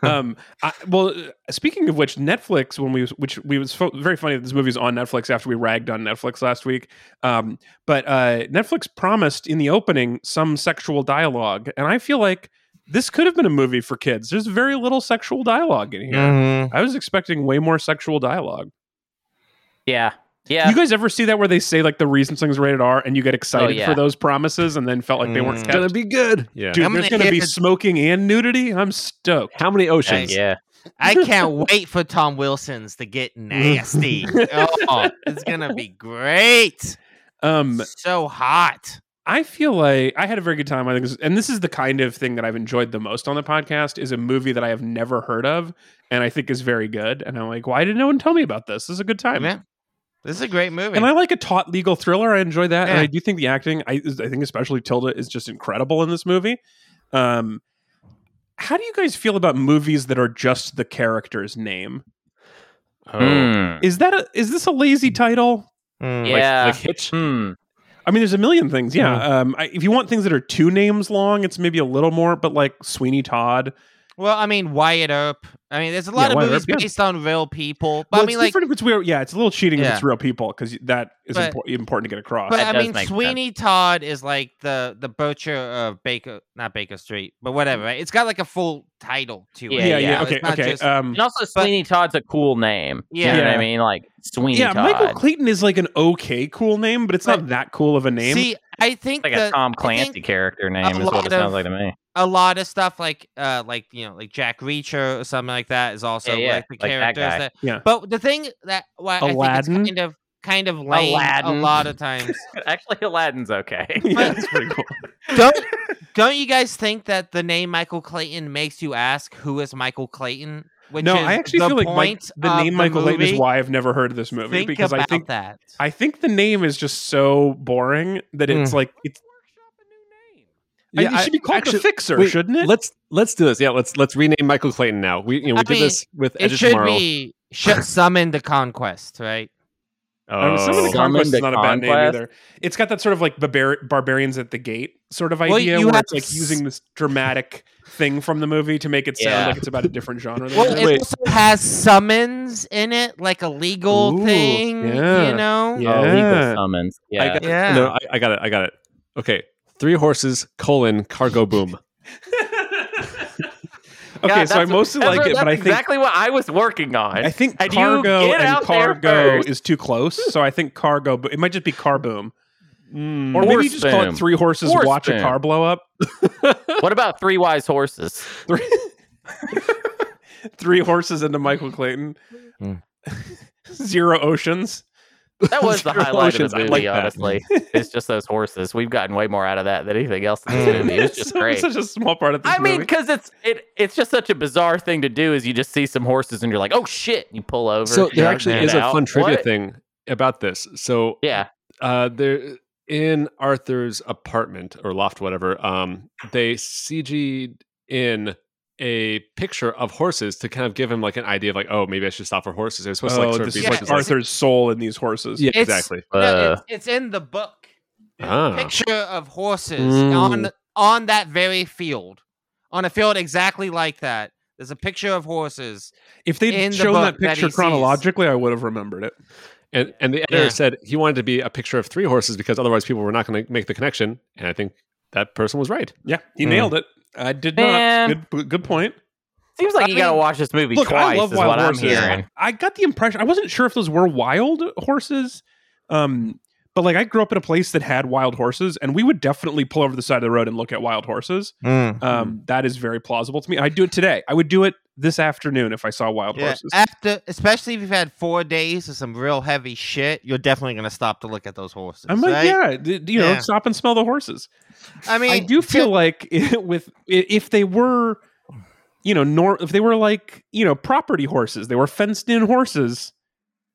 um, I, well, uh, speaking of which, Netflix when we which we was fo- very funny that this movie's on Netflix after we ragged on Netflix last week. Um, but uh, Netflix promised in the opening some sexual dialogue, and I feel like this could have been a movie for kids. There's very little sexual dialogue in here. Mhm. I was expecting way more sexual dialogue. Yeah, yeah. You guys ever see that where they say like the reason something's rated R and you get excited Oh, yeah. for those promises and then felt like they weren't Mm. kept? gonna be good yeah Dude, I'm there's gonna gonna be smoking and nudity. I'm stoked. how many oceans yeah. I can't wait for Tom Wilkinson's to get nasty. oh, it's gonna be great. Um, So hot. I feel like I had a very good time. I think, this- and this is the kind of thing that I've enjoyed the most on the podcast. Is a movie that I have never heard of, and I think is very good. And I'm like, why did no one tell me about this? This is a good time. Yeah. This is a great movie. And I like a taut legal thriller. I enjoy that, and I do think the acting. I, I think especially Tilda is just incredible in this movie. Um, how do you guys feel about movies that are just the character's name? oh Hmm. Is that a, is this a lazy title? Mm. like, Yeah. like hitch Hmm. I mean, there's a million things. Yeah. Um, I, if you want things that are two names long, it's maybe a little more. But like Sweeney Todd, Well, I mean, Wyatt Earp I mean, there's a lot of whatever, movies yeah. based on real people, but Well, I it's mean, like, different if it's real. Yeah, it's a little cheating if it's real people because that is But- impor- important to get across. but That I mean, make Sweeney Todd is like the the butcher of Baker, not Baker Street, but whatever. Right? It's got like a full title to it. Yeah, yeah, yeah. yeah. It's Okay, not okay. just- um, And also, Sweeney Todd's a cool name. Yeah. you know what I mean. Like Sweeney yeah, Todd. Michael Clayton is like an okay cool name, but it's not that cool of a name. See, I think like the- a Tom Clancy character name is lot what it sounds of- like to me. A lot of stuff like uh like you know like Jack Reacher or something like that is also Yeah, yeah, like the like characters guy. that, Yeah. But the thing that why I think Aladdin? it's kind of kind of lame Aladdin. a lot of times. Actually, Aladdin's okay. yeah, that's pretty cool. don't don't you guys think that the name Michael Clayton makes you ask who is Michael Clayton? Which no, I actually feel like Mike, the of name Michael Clayton is why I've never heard of this movie Think because about I think that. I think the name is just so boring that it's Mm. like it's. Yeah, it should be called actually- the Fixer, wait, shouldn't it? Let's let's do this. Yeah, let's let's rename Michael Clayton now. We you know we I did mean, this with It Edge of should Tomorrow. be sh- summon the conquest, right? I mean, some of the Oh. Summon conquest is the not a bad name either. It's got that sort of like barbar- barbarians at the gate sort of Well, idea you where have it's like s- using this dramatic thing from the movie to make it sound Yeah. like it's about a different genre. than Well, it it is. Wait. also has summons in it, like a legal Ooh, thing. yeah. You know? Yeah. Oh, legal summons. I Yeah. got, Yeah. No, I, I got it. I got it. Okay, three horses colon cargo boom. okay, God, so I mostly that's like what- it, but I think exactly what I was working on. I think And cargo and cargo is too close. So I think cargo. Bo- It might just be car boom, Mm. or maybe you Horse just call it three horses Horse watch a car blow up. what about three wise horses? Three, three horses into Michael Clayton. Hmm. Zero oceans. That was the highlight of the movie, that. honestly. it's just those horses. We've gotten way more out of that than anything else in this movie. It was just So- great. Such a small part of this I mean, because it's it it's just such a bizarre thing to do. Is you just see some horses and you're like, oh shit, you pull over. So there actually get is a out. fun trivia What? thing about this. So Yeah, uh, there in Arthur's apartment or loft, whatever, um, they CG'd in a picture of horses to kind of give him like an idea of like, oh, maybe I should stop for horses. It was supposed to like oh, sort of this be yeah, like, like this, Arthur's soul in these horses. yeah, It's- exactly. No, Uh, it's, it's in the book. Ah. Picture of horses Mm. on on that very field, on a field exactly like that. There's a picture of horses. If they'd In the shown that book that picture sees. chronologically, I would have remembered it. And and the editor Yeah. said he wanted to be a picture of three horses because otherwise people were not going to make the connection. And I think that person was right. Yeah, he Hmm. nailed it. I did Man. not. Good, good point. seems like I you gotta watch this movie Look, twice. I love is wild what horses. I'm hearing. I got the impression I wasn't sure if those were wild horses, um, but like I grew up in a place that had wild horses, and we would definitely pull over the side of the road and look at wild horses. Um, that is very plausible to me. I'd do it today. I would do it this afternoon if I saw wild Yeah, horses. after, especially if you've had four days of some real heavy shit, you're definitely gonna stop to look at those horses. I'm like, right? yeah, d- you know, stop and smell the horses. I mean, I do to- feel like with if they were, you know, nor if they were like you know property horses, they were fenced in horses.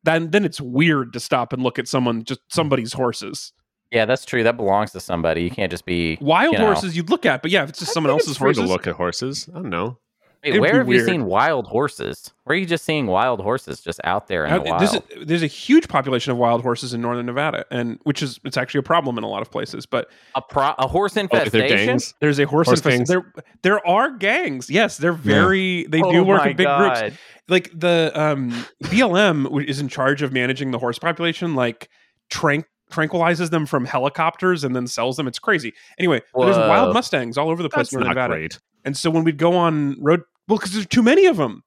Then then it's weird to stop and look at someone just somebody's horses. Yeah, that's true. That belongs to somebody. You can't just be Wild you know. horses you'd look at, but yeah, if it's just I someone think it's else's free horses. to look at horses. I don't know. Wait, where be have you seen wild horses? Where are you just seeing wild horses just out there in Uh, the wild? there's, a, there's a huge population of wild horses in northern Nevada, and which is it's actually a problem in a lot of places. But a, pro- a horse Oh, if infestation? gangs. there's a horse, Horse infestation. There there are gangs. Yes, they're very. They Oh do work in big groups. Like the um BLM wh- is in charge of managing the horse population like trank tranquilizes them from helicopters and then sells them it's crazy anyway there's wild mustangs all over the place That's in Northern not Nevada great. and so when we'd go on road well because there's too many of them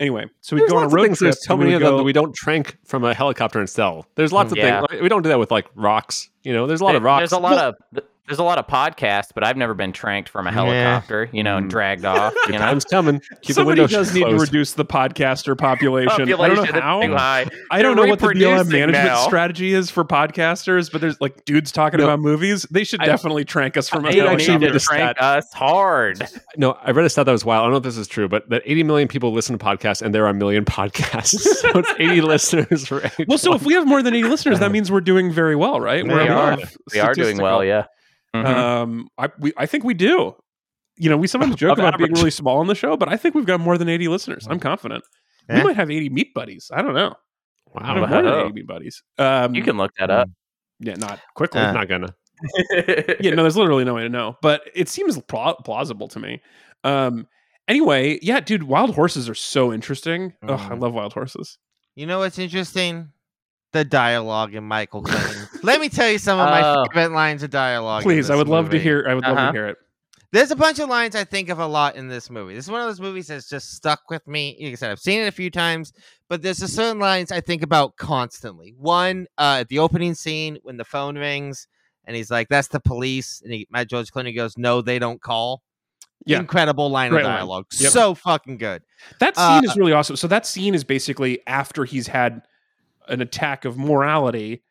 anyway so we'd There's go on a road things. trip There's so many would of them that we don't trank from a helicopter and sell. There's lots mm, of Yeah. things. like, we don't do that with like rocks. You know, there's a lot of rocks. There's a lot of th- there's a lot of podcasts, but I've never been tranked from a Yeah. helicopter, you know, and Mm. dragged off. You know, Time's coming. Keep the somebody windows does need to reduce the podcaster population, I don't know how. I don't They're know what the BLM management now. strategy is for podcasters, but there's like dudes talking No. about movies. They should I- definitely trank us from a I did They actually need read to a trank stat. us hard. No, I read a stat that was wild. I don't know if this is true, but that 80 million people listen to podcasts, and there are a million podcasts. so it's 80 listeners for. Well, so one. if we have more than 80 listeners, that means we're doing very well, right? We We're are. We are doing well, yeah. Mhm. Um, I we, I think we do. You know, we sometimes joke about being really small on the show, but I think we've got more than 80 listeners. I'm confident. We might have 80 meat buddies. I don't know. Wow, don't have more than 80 meat buddies. Um, you can look that up. yeah, not quickly. Uh, not gonna. yeah, no, there's literally no way to know, but it seems pla- plausible to me. Um, Anyway, yeah, dude, wild horses are so interesting. Oh, I Mhm. love wild horses. You know what's interesting? The dialogue in Michael Clayton. Let me tell you some of my Oh. favorite lines of dialogue. Please, I this would love to hear. I would love Uh-huh. to hear it. There's a bunch of lines I think of a lot in this movie. This is one of those movies that's just stuck with me. Like I said, I've seen it a few times, but there's a certain lines I think about constantly. One, uh, at the opening scene when the phone rings and he's like, "That's the police," and he, Matt George Clooney goes, "No, they don't call." Yeah. Incredible line Great of line. dialogue. Yep. So fucking good. That scene Uh, is really awesome. So that scene is basically after he's had an attack of morality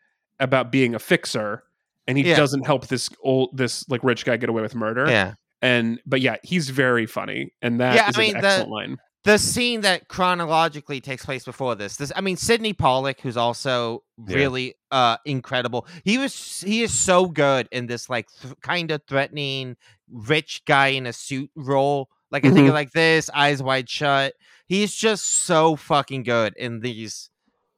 about being a fixer, and he Yeah. doesn't help this old this like rich guy get away with murder. Yeah. And but yeah, he's very funny, and that Yeah, I mean, an the- line. the scene that chronologically takes place before this this i mean sydney pollack who's also Yeah. really uh incredible he was he is so good in this like th- kind of threatening rich guy in a suit role like i think Mhm. of like this eyes wide shut he's just so fucking good in these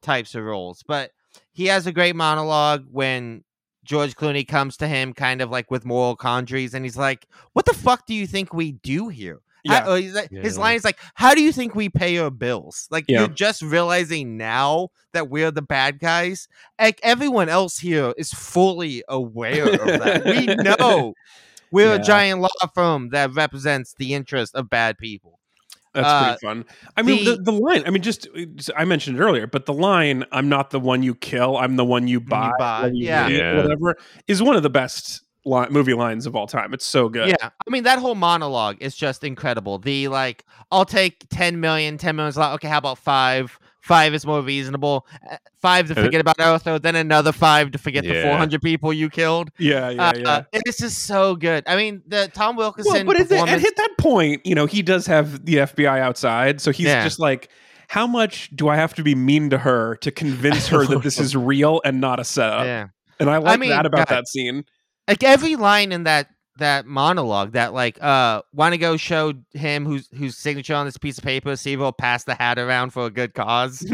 types of roles but he has a great monologue when George Clooney comes to him kind of like with moral quandaries and he's like, What the fuck do you think we do here? Yeah. uh, he's like- His Yeah. line is like, How do you think we pay our bills? Like, Yeah. you're just realizing now that we're the bad guys. Like, everyone else here is fully aware of that. we know we're a giant law firm that represents the interest of bad people. That's uh, pretty fun. I mean, the, the- the line. I mean, just I mentioned it earlier, but the line "I'm not the one you kill. I'm the one you buy." buy, you yeah. eat," Yeah. whatever is one of the best li- movie lines of all time. It's so good. Yeah. I mean, that whole monologue is just incredible. The like, I'll take 10 million, 10 million is a lot. Okay, how about five? Five is more reasonable. Uh, Five to forget about Arthur, then another five to forget the 400 people you killed. yeah, yeah, Uh, yeah. uh, this is so good. I mean, the Tom Wilkinson well, but at, the, at performance. hit that point, you know, he does have the FBI outside, so he's Yeah. just like, how much do I have to be mean to her to convince her that this is real and not a setup? yeah. And I like mean, that about God. that scene. like every line in that that monologue that like uh Wanago showed him whose whose signature on this piece of paper, see if he'll pass the hat around for a good cause.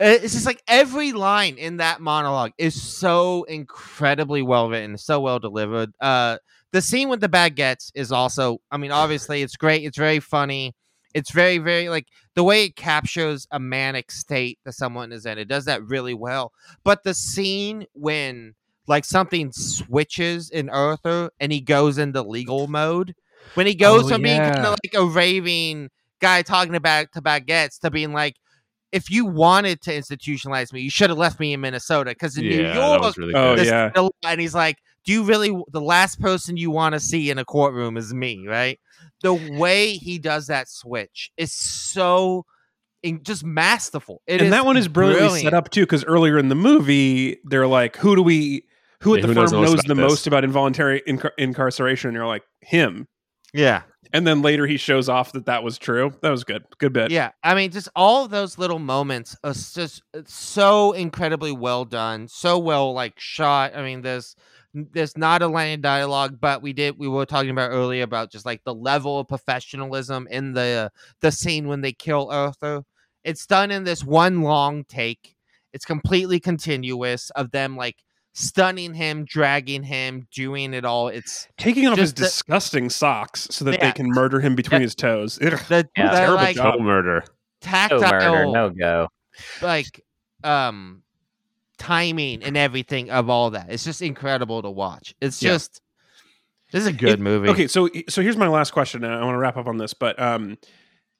Uh, It's just like every line in that monologue is so incredibly well written, so well delivered. Uh, the scene with the baguettes is also, I mean, obviously it's great. It's very funny. It's very, very like the way it captures a manic state that someone is in. It does that really well. But the scene when like something switches in Arthur and he goes into legal mode, when he goes Oh, from being kind of like a raving guy talking about to baguettes to being like, if you wanted to institutionalize me, you should have left me in Minnesota because in New yeah, that York, was really Oh, yeah. and he's like, "Do you really? The last person you want to see in a courtroom is me, right?" The way he does that switch is so, in, just masterful. It and that one is brilliantly brilliant. set up too, because earlier in the movie, they're like, "Who do we? Who at Yeah, the who firm the most knows the this? most about involuntary incar- incarceration?" And you're like, "Him." Yeah, And then later he shows off that that was true. That was good. Good bit. yeah. I mean, just all of those little moments uh, are just uh, so incredibly well done, so well like shot. I mean, there's there's not a line of dialogue, but we did we were talking about earlier about just like the level of professionalism in the uh, the scene when they kill Arthur. It's done in this one long take. It's completely continuous of them like stunning him, dragging him, doing it all. It's Taking off his the- disgusting socks so that Yeah. they can murder him between his toes. Ugh. the, Yeah, the terrible like job. No murder. No tactile murder, no go. like um timing and everything of all that. It's just incredible to watch. It's Yeah. just this is a good It- movie. Okay, so so here's my last question, and I want to wrap up on this. But um,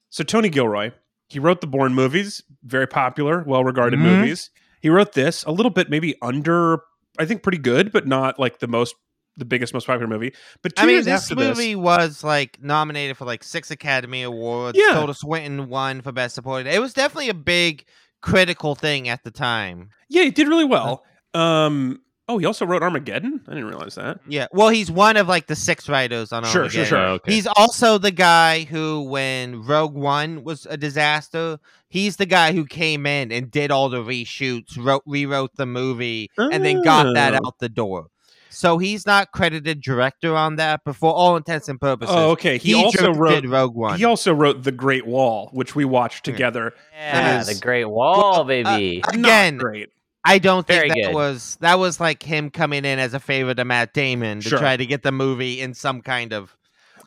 so Tony Gilroy, he wrote the Bourne movies, very popular, well regarded Mhm. movies. He wrote this a little bit maybe under, I think, pretty good, but not like the most, the biggest, most popular movie. But two I mean, years this after movie this, was like nominated for like six Academy Awards. Yeah. Tilda Swinton won for Best Supporting. It was definitely a big critical thing at the time. yeah, it did really well. Um, oh, he also wrote Armageddon. I didn't realize that. Yeah. Well, he's one of like the six writers on Armageddon. Sure, sure, sure. Oh, okay. He's also the guy who, when Rogue One was a disaster, he's the guy who came in and did all the reshoots, wrote, rewrote the movie, and then got that Oh. out the door. So he's not credited director on that, but for all intents and purposes, Oh, okay. He, he, also wrote. directed Rogue One. He also wrote The Great Wall, which we watched together. Yeah, is- the Great Wall, Well, uh, baby. uh, Not Again, great. I don't think Very that good. was that was like him coming in as a favor to Matt Damon to Sure. try to get the movie in some kind of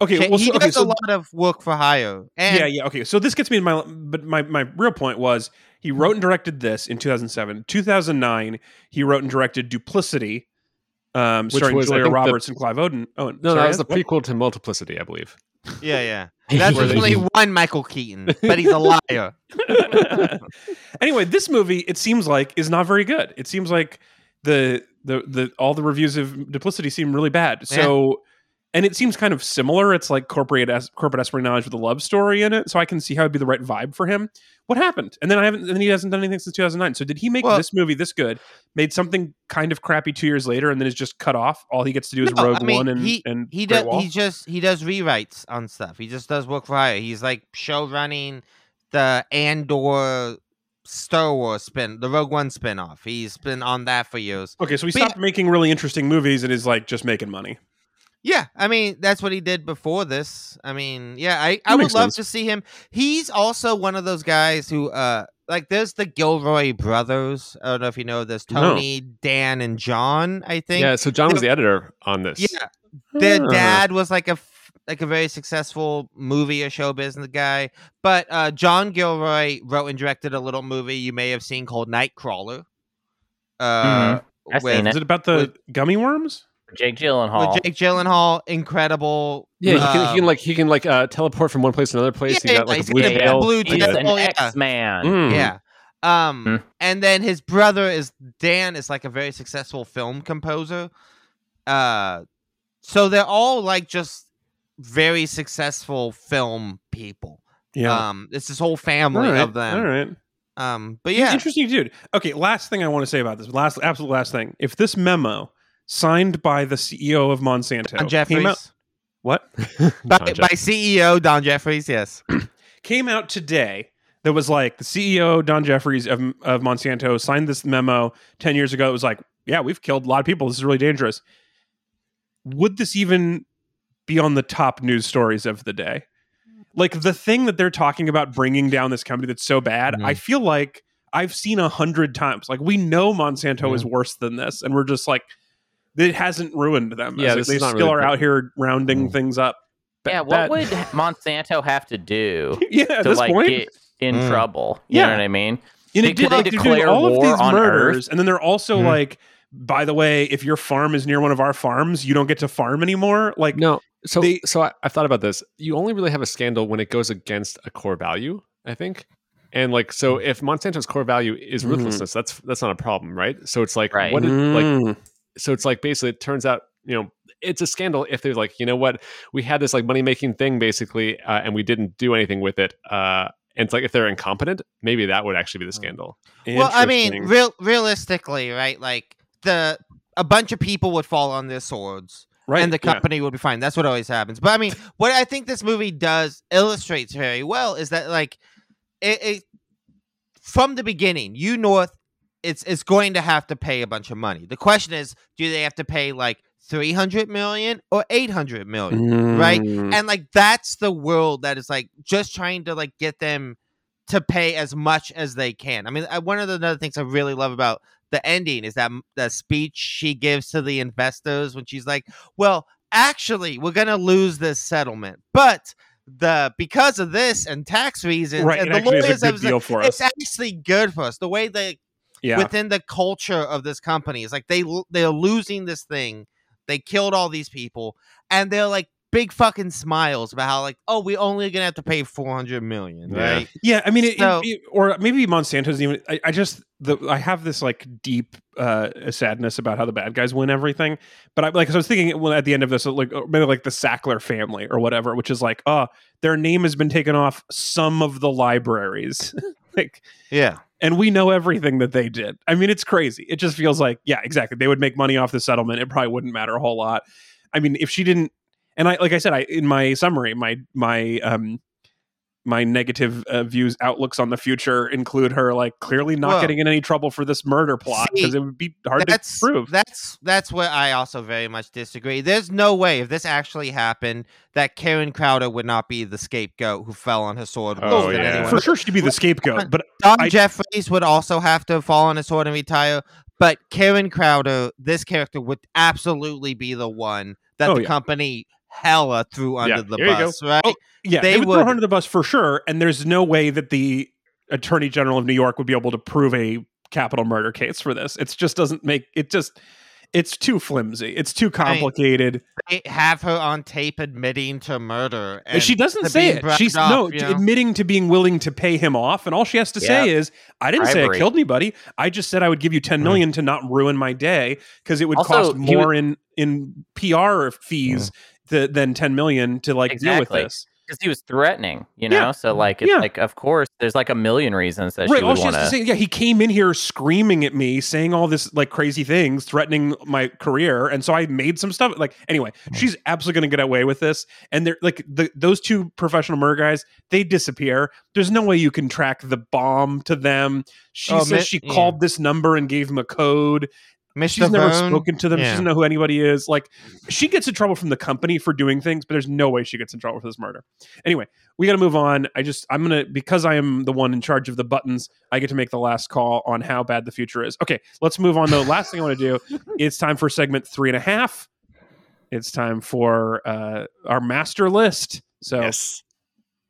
Okay, well, he so, does okay, so a lot of work for hire. And yeah, yeah. Okay, so this gets me to my, but my my real point was he wrote and directed this in 2007. 2009, he wrote and directed Duplicity, um, Which starring was, Julia think, the- Roberts and Clive Owen. Oh, No, that was the prequel to Multiplicity, I believe. yeah, yeah. That's Where there's they- only one Michael Keaton, but he's a liar. anyway, this movie it seems like is not very good. It seems like the the the all the reviews of Duplicity seem really bad. So. And it seems kind of similar. It's like corporate es- corporate espionage with a love story in it. So I can see how it'd be the right vibe for him. What happened? And then I haven't. And then he hasn't done anything since 2009. So did he make Well- this movie this good? Made something kind of crappy two years later, and then is just cut off. All he gets to do is No, Rogue I mean, One and he, and he does he just he does rewrites on stuff. He just does work for hire. He's like show running the Andor Star Wars spin, the Rogue One spin-off. He's been on that for years. Okay, so he But yeah- stopped making really interesting movies and is like just making money. Yeah, I mean that's what he did before this. I mean, yeah, I, I would love sense. to see him. He's also one of those guys who uh like there's the Gilroy brothers. I don't know if you know this. No. Tony, Dan, and John, I think. Yeah, so John was the editor on this. Yeah. Their dad was like a like a very successful movie or show business guy. But uh John Gilroy wrote and directed a little movie you may have seen called Nightcrawler. Uh I've with, seen Is it about the gummy worms? Jake Gyllenhaal. with Jake Gyllenhaal, incredible. Yeah, he can, he um, can like he can like uh, teleport from one place to another place. Yeah, he got like he's a blue got a tail. blue He's tail. an Oh, yeah. X Man. Mm. Yeah. Um Hmm. and then his brother is Dan is like a very successful film composer. Uh so they're all like just very successful film people. Yeah. Um it's this whole family All right, of them. All right. Um but He's yeah. Interesting dude. Okay, last thing I want to say about this. Last absolute last thing. If this memo signed by the CEO of Monsanto Don came Jeffries. out what? By, Don by CEO Don Jeffries, yes. came out today that was like the CEO Don Jeffries of, of Monsanto signed this memo 10 years ago. It was like, yeah, we've killed a lot of people. This is really dangerous. Would this even be on the top news stories of the day? Like the thing that they're talking about bringing down this company that's so bad, Mhm. I feel like I've seen a hundred times. Like we know Monsanto is worse than this, and we're just like, it hasn't ruined them. Yeah, As this they is still really are out here rounding Mm. things up. Yeah, what That- would Monsanto have to do yeah, at to this like point, get in Mm. trouble? You Yeah. know what I mean? And They- it did they like they're declare all of war these on murders, Earth? and then they're also Mhm. like, by the way, if your farm is near one of our farms, you don't get to farm anymore. Like, No, so They- so I, I've thought about this. You only really have a scandal when it goes against a core value, I think. And like, so if Monsanto's core value is Mm. ruthlessness, that's that's not a problem, right? So it's like, Right. what is like? Mm. So it's like basically, it turns out, you know, it's a scandal if they're like, you know what, we had this like money making thing basically, uh, and we didn't do anything with it. Uh, and it's like if they're incompetent, maybe that would actually be the scandal. Well, I mean, real realistically, right? Like the a bunch of people would fall on their swords. right? and the yeah. company would be fine. That's what always happens. But I mean, what I think this movie does illustrates very well is that like it, it from the beginning, U-North, it's it's going to have to pay a bunch of money. The question is, do they have to pay like three hundred million or eight hundred million? right? Mm. And like that's the world that is like just trying to like get them to pay as much as they can. I mean, I, one of the other things I really love about the ending is that the speech she gives to the investors when she's like, "Well, actually, we're gonna lose this settlement, but." The because of this and tax reasons, right. and the lawyers have good said, deal for it's us. actually good for us. The way they Yeah. within the culture of this company. It's like they they're losing this thing. They killed all these people, and they're like big fucking smiles about how like, oh, we only gonna have to pay four hundred million, right? Yeah, I mean, it, So- it- or maybe Monsanto's even. I, I just the I have this like deep uh sadness about how the bad guys win everything. But I like, so I was thinking well, at the end of this, like oh, maybe like the Sackler family or whatever, which is like, oh, their name has been taken off some of the libraries, like, Yeah, and we know everything that they did. I mean, it's crazy. It just feels like, yeah, exactly. They would make money off the settlement. It probably wouldn't matter a whole lot. I mean, if she didn't, and I like I said, I in my summary, my my um my negative uh, views outlooks on the future include her like clearly not Well, getting in any trouble for this murder plot because it would be hard that's to prove. that's that's where I also very much disagree. There's no way if this actually happened that Karen Crowder would not be the scapegoat who fell on her sword. Oh, yeah. anyone For sure, she'd be the scapegoat, but Don I- Jeffries would also have to fall on his sword and retire, but Karen Crowder, this character, would absolutely be the one that Oh, the yeah. company hella threw under Yeah, the here you go. bus, right? Oh, Yeah, They they, would, throw would- her under the bus for sure. And there's no way that the Attorney General of New York would be able to prove a capital murder case for this. It just doesn't make it just. It's too flimsy. It's too complicated. They have her on tape admitting to murder, And she doesn't say it. brushed She's off, no you know? admitting to being willing to pay him off, and all she has to say is, "I didn't say I killed anybody. I just said I would give you ten mm. million to not ruin my day because it would Also, cost he more in in PR fees th- than ten million to like deal with this." because he was threatening, you know. Yeah. So like, it's Yeah. like, of course, there's like a million reasons that Right, she would want to say, yeah, he came in here screaming at me, saying all this like crazy things, threatening my career, and so I made some stuff. Like anyway, hmm. she's absolutely going to get away with this, and they're like the those two professional murder guys, they disappear. There's no way you can track the bomb to them. She Oh, says mi- she yeah. called this number and gave him a code. Mr. She's never spoken to them. She doesn't know who anybody is. Like she gets in trouble from the company for doing things, but there's no way she gets in trouble for this murder. Anyway, we got to move on. I just I'm gonna because I am the one in charge of the buttons. I get to make the last call on how bad the future is. Okay, let's move on. though. last thing I want to do. It's time for segment three and a half. It's time for uh, our master list. So, Yes.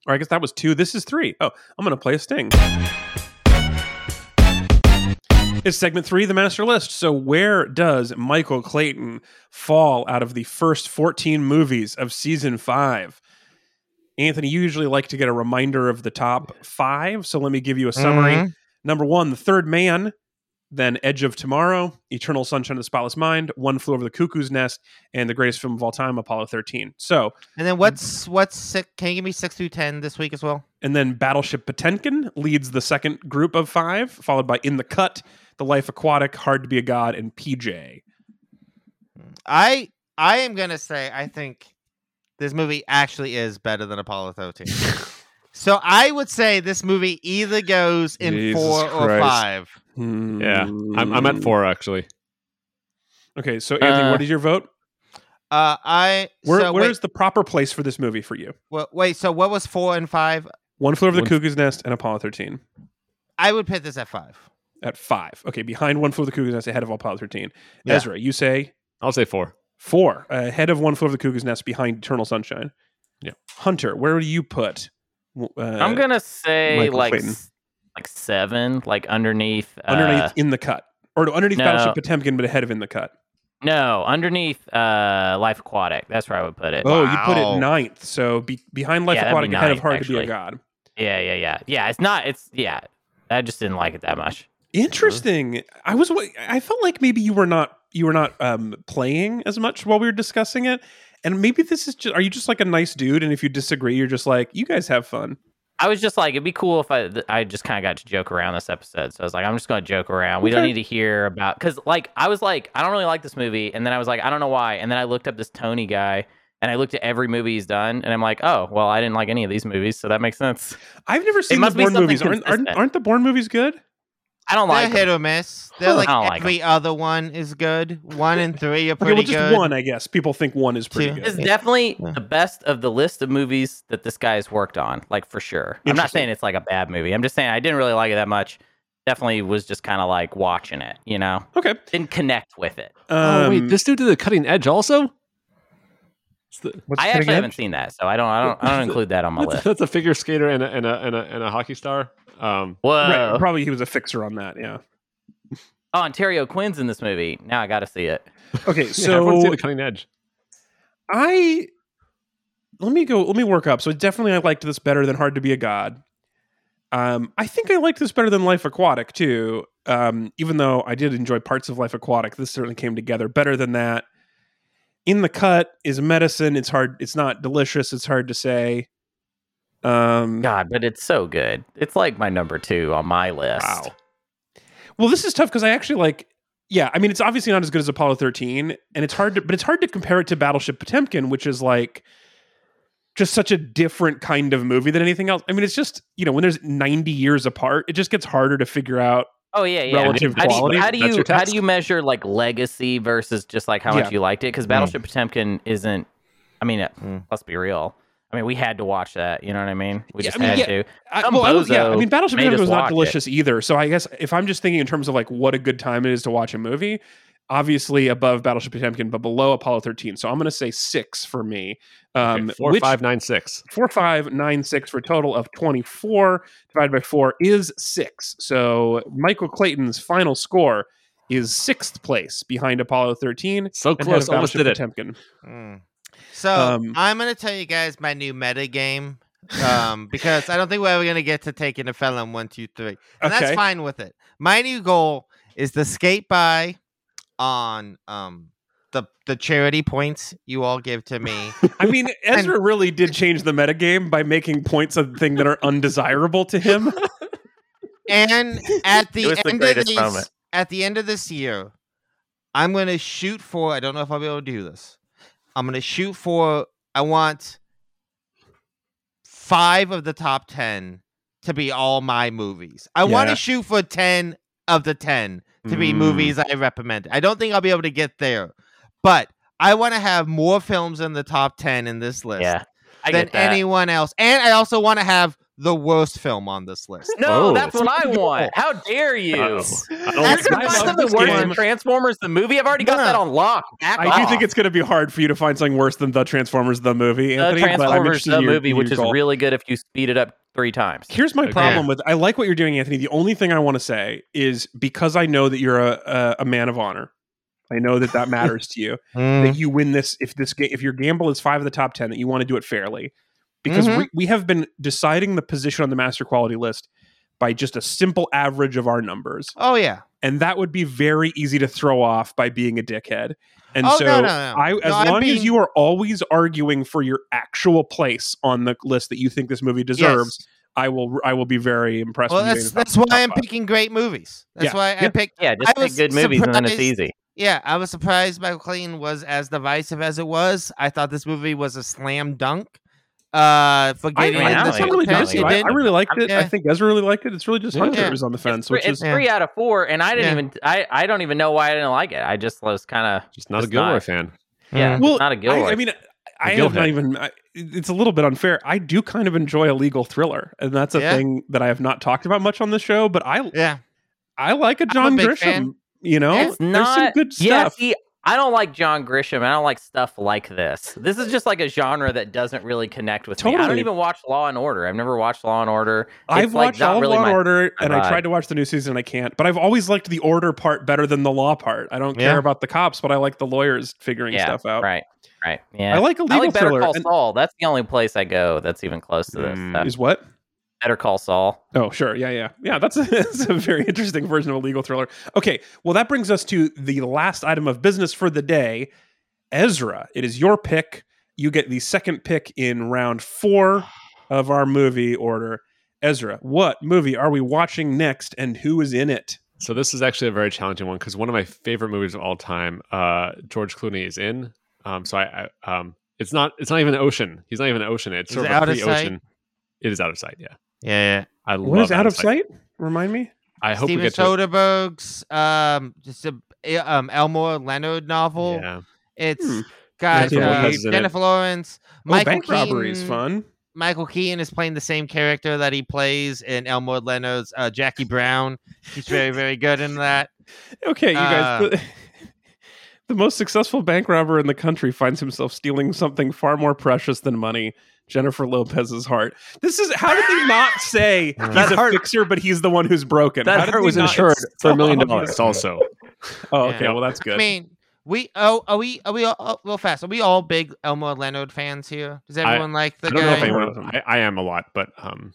or I guess that was two. This is three. Oh, I'm gonna play a sting. It's segment three, the master list. So, where does Michael Clayton fall out of the first 14 movies of season five? Anthony, you usually like to get a reminder of the top five. So, let me give you a summary. Mhm. Number one, The Third Man, then Edge of Tomorrow, Eternal Sunshine of the Spotless Mind, One Flew Over the Cuckoo's Nest, and the greatest film of all time, Apollo 13. So, And then what's what's six, can you give me six through ten this week as well? and then Battleship Potemkin leads the second group of five, followed by In the Cut, The Life Aquatic, Hard to Be a God, and PJ. I I am gonna say I think this movie actually is better than Apollo 13. so I would say this movie either goes in Jesus four or Christ. five. Yeah. I'm, I'm at four actually. Okay, so Anthony, Uh, what is your vote? Uh, I Where, so where wait, is the proper place for this movie for you? wa- wait. So what was four and five? One Flew Over the One- Cuckoo's Nest and Apollo 13 I would put this at five. At five. Okay, behind One Flew Over the Cuckoo's Nest, ahead of Apollo 13. Yeah. Ezra, you say I'll say four. four, ahead of One Flew Over the Cuckoo's Nest, behind Eternal Sunshine. Yeah. Hunter, where do you put? Uh, I'm gonna say Michael like Clayton. s- like seven, like underneath. underneath uh, In the Cut. Or underneath no. Battleship Potemkin, but ahead of In the Cut. no, underneath uh, Life Aquatic. That's where I would put it. Oh, you put it ninth. So be, behind Life Yeah, Aquatic, be ahead of ninth, Hard to Be a. God. Yeah, yeah, yeah, yeah. It's not. It's yeah. I just didn't like it that much. Interesting. I was. I felt like maybe you were not. You were not um, playing as much while we were discussing it, and maybe this is just. Are you just like a nice dude? And if you disagree, you're just like, you guys have fun. I was just like, it'd be cool if I I just kind of got to joke around this episode. So I was like, I'm just going to joke around. We don't need to hear about because like I was like, I don't really like this movie, and then I was like, I don't know why, and then I looked up this Tony guy. And I looked at every movie he's done, and I'm like, oh, well, I didn't like any of these movies, so that makes sense. I've never seen the must Bourne movies. Aren't, aren't aren't the Bourne movies good? I don't They're like 'em. hit or miss. They're like I like every other one is good. One and three are Okay, pretty well, just good. one, I guess. People think one is pretty Two. good. It's definitely Yeah. the best of the list of movies that this guy's worked on, like for sure. I'm not saying it's like a bad movie. I'm just saying I didn't really like it that much. Definitely was just kind of like watching it, you know? Okay. Didn't connect with it. oh wait, Um, this dude did the cutting edge also. The- what's I Cutting actually haven't seen that, so I don't I don't I don't include that on my That's, list. that's a figure skater and a and a and a, and a hockey star. Um, Whoa. Right, probably he was a fixer on that. Yeah. Oh, and Terry O'Quinn's in this movie. Now I got to see it. Okay, yeah, everyone's so the cutting edge. I let me go. Let me work up. So definitely, I liked this better than Hard to Be a God. Um, I think I liked this better than Life Aquatic too. Um, even though I did enjoy parts of Life Aquatic, this certainly came together better than that. In the cut is medicine. It's hard. It's not delicious. It's hard to say. Um, God, but it's so good. It's like my number two on my list. Wow. Well, this is tough because I actually like. Yeah, I mean, it's obviously not as good as Apollo 13, and it's hard to, but it's hard to compare it to Battleship Potemkin, which is like just such a different kind of movie than anything else. I mean, it's just you know when there's 90 years apart, it just gets harder to figure out. Oh yeah, yeah. Relative how do you- quality, How do you how do you measure like legacy versus just like how Yeah. much you liked it? Because Battleship Potemkin isn't. I mean, Mm. let's be real. I mean, we had to watch that. You know what I mean? We Yeah, just I mean, had yeah. to. I, well, I was- yeah, I mean, Battleship made Potemkin was not watch it. delicious either. So I guess if I'm just thinking in terms of like what a good time it is to watch a movie, obviously above Battleship Potemkin, but below Apollo 13. So I'm going to say six for me. Um, Okay, four, which- five, nine, six. four, five, nine, six for a total of 24 divided by four is six. So Michael Clayton's final score is sixth place behind Apollo 13 So close, almost did it. Potemkin. Mm. So Um, I'm gonna tell you guys my new meta game. Um, because I don't think we're ever gonna get to taking a Pelham one, two, three. And Okay. that's fine with it. My new goal is to skate by on um the the charity points you all give to me. I mean, Ezra really did change the metagame by making points a thing that are undesirable to him. and at the the end of this, moment. at the end of this year, I'm gonna shoot for. I don't know if I'll be able to do this. I'm gonna shoot for. I want five of the top ten to be all my movies. I want to shoot for ten of the ten to be Mm. movies I recommend. I don't think I'll be able to get there, but I want to have more films in the top ten in this list Yeah, than anyone else, and I also want to have the worst film on this list. no, Oh, that's what that's I a good want. How dare you? Uh-oh. I don't That's You're gonna find something worse game. than Transformers the movie. I've already got No. that on lock. Back I off. do think it's going to be hard for you to find something worse than the Transformers the movie, the Anthony. but Transformers the in your- movie, in which your is really good if you speed it up three times. Here's my Okay. problem with I like what you're doing, Anthony. The only thing I want to say is because I know that you're a, a, a man of honor. I know that that matters to you. Mm. That you win this if this game if your gamble is five of the top ten, that you want to do it fairly, because Mhm. we, we have been deciding the position on the master quality list by just a simple average of our numbers, Oh yeah. and that would be very easy to throw off by being a dickhead. And Oh, so no, no, no. I, as No, I'm long as you are always arguing for your actual place on the list that you think this movie deserves, Yes. I will I will be very impressed. Well, with that's getting the top- that's why I'm five. picking great movies. That's Yeah. why I Yeah. picked. Yeah, just I make good movies and then it's easy. Yeah, I was surprised Michael Clayton was as divisive as it was. I thought this movie was a slam dunk. Uh, for I, getting I- in that's the not really top 10. I, did. I really liked it. I think Ezra really liked it. It's really just Hunter Yeah. who's on the fence, It's, three, which it's is Yeah. three out of four, and I didn't Yeah. even. I, I don't even know why I didn't like it. I just was kind of Just not a Just Gilroy not. fan. yeah, Mm. Well, not a Gilroy. I, I mean, I Gil have not even. I, it's a little bit unfair. I do kind of enjoy a legal thriller, and that's a Yeah. thing that I have not talked about much on the show. But I Yeah, I like a John big Grisham. fan. You know, it's there's not some good Yeah, stuff. see, I don't like John Grisham. I don't like stuff like this. This is just like a genre that doesn't really connect with me. I don't even watch Law and Order. I've never watched Law and Order. I've like, watched all really Law and Order, and I tried to watch the new season, and I can't. But I've always liked the order part better than the law part. I don't Yeah. care about the cops, but I like the lawyers figuring Yeah, stuff out. right, right. Yeah, I like a I legal like Better thriller. Call Saul. That's the only place I go that's even close to this. Mm. stuff. is what? Better Call Saul. Oh, sure. Yeah, yeah. Yeah, that's a, that's a very interesting version of a legal thriller. Okay, well, that brings us to the last item of business for the day. Ezra, it is your pick. You get the second pick in round four of our movie order. Ezra, what movie are we watching next and who is in it? So this is actually a very challenging one because one of my favorite movies of all time, uh, George Clooney is in. Um, so I, I um, it's not it's not even Ocean. He's not even Ocean. It's Is sort it of Out a of Sight? pre-Ocean. It is out of sight. Yeah, yeah. I What love is Out of Sight? Remind me. I hope Steven we get to. Soderbergh's um just a um Elmore Leonard novel. Yeah, It's Hmm. got Jennifer uh, Lopez is it. Jennifer Lawrence. Oh, Michael bank robbery is fun. Michael Keaton is playing the same character that he plays in Elmore Leonard's uh, Jackie Brown. He's very, very good in that. Okay, you guys. Uh, the, the most successful bank robber in the country finds himself stealing something far more precious than money. Jennifer Lopez's heart. This is how did they not say he's That a heart- fixer, but he's the one who's broken? That heart was insured for a million dollars. Also, Oh, okay. Yeah. Well, that's good. I mean, we oh are we are we all oh, real fast? Are we all big Elmore Leonard fans here? Does everyone like the I don't know if guy? anyone. I, I am a lot, but um,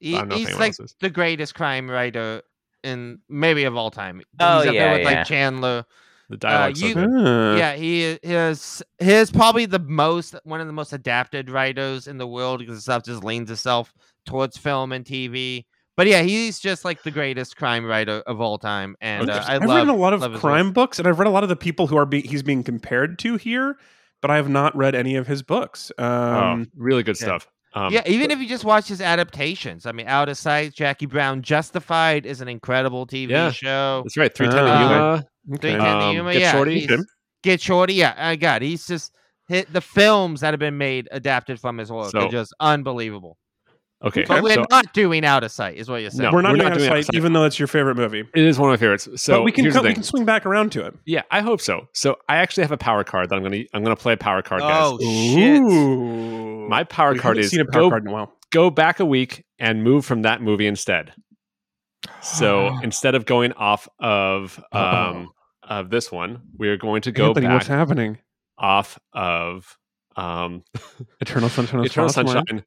He- I don't know he's anyone like the greatest crime writer in maybe of all time. Oh, he's up yeah, there with yeah. like Chandler. The dialogue. you- Ah. yeah, he is. He's probably the most one of the most adapted writers in the world because stuff just leans itself towards film and TV. But yeah, he's just like the greatest crime writer of all time, and uh, I I've love. read a lot of love work. crime books, and I've read a lot of the people who are be- he's being compared to here, but I have not read any of his books. oh, Um, really good yeah. stuff. Um, yeah, even if you just watch his adaptations, I mean, Out of Sight, Jackie Brown, Justified is an incredible TV Yeah. show. that's right. Three ten Uh, to Yuma. Okay. Three Ten Um, to Get yeah, Shorty. he's- Get Shorty, yeah, I got. He's just hit the films that have been made adapted from his work. So- are just unbelievable. Okay, But we're so not doing out of sight, is what you're saying. No, we're not we're doing not out of doing sight, even though it's your favorite movie. it is one of my favorites. So but we can here's come, we can swing back around to it. Yeah, I hope so. So I actually have a power card that I'm gonna I'm gonna play a power card, guys. Oh shit! Ooh. My power We card is seen a power go card in a while. go back a week and move from that movie instead. So instead of going off of um of this one, we are going to go Anthony, back what's happening? off of um Eternal Sunshine of Eternal Sunshine.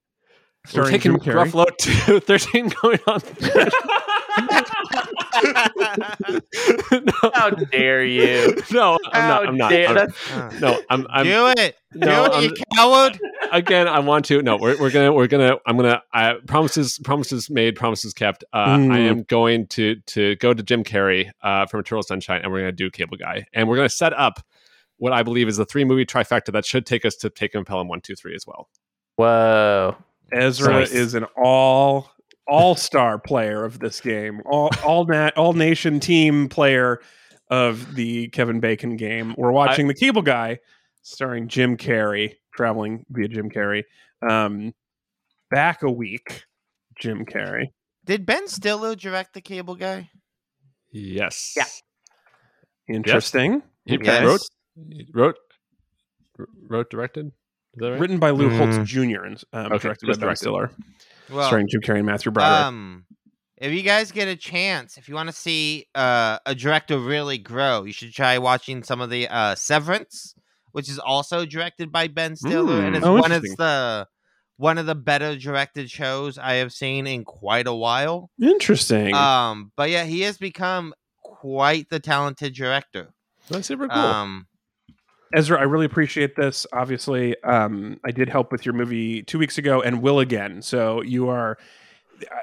We're taking. Ruffalo to 13 going on. no, How dare you? no, I'm How not. I'm not. dare- I'm- no, I'm. I'm Do it. no, Do it, you I'm- coward. again. I want to. No, we're, we're gonna. We're gonna. I'm gonna. I promises. Promises made. Promises kept. Uh, I Mm. am going to to go to Jim Carrey uh, from Eternal Sunshine, and we're gonna do Cable Guy, and we're gonna set up what I believe is the three movie trifecta that should take us to Taking Pelham one, two, three as well. Whoa. Ezra Nice. is an all all star player of this game, all all nat all nation team player of the Kevin Bacon game. We're watching the Cable Guy, starring Jim Carrey, traveling via Jim Carrey. Um, back a week, Jim Carrey. Did Ben Stiller direct the cable guy? Yes. Yeah. Interesting. He Yes. wrote, wrote, wrote, directed. Is that right? Written by Lou Holtz Mm. Jr. and um, Okay, directed by Ben directed. Stiller, Well, starring Jim Carrey and Matthew Broderick. um, if you guys get a chance, if you want to see uh, a director really grow, you should try watching some of the uh, Severance, which is also directed by Ben Stiller, and Mm. it's Oh, one of the one of the better directed shows I have seen in quite a while. Interesting. Um, but yeah, he has become quite the talented director. That's super cool. Um, Ezra, I really appreciate this. Obviously, um, I did help with your movie two weeks ago and will again. So you are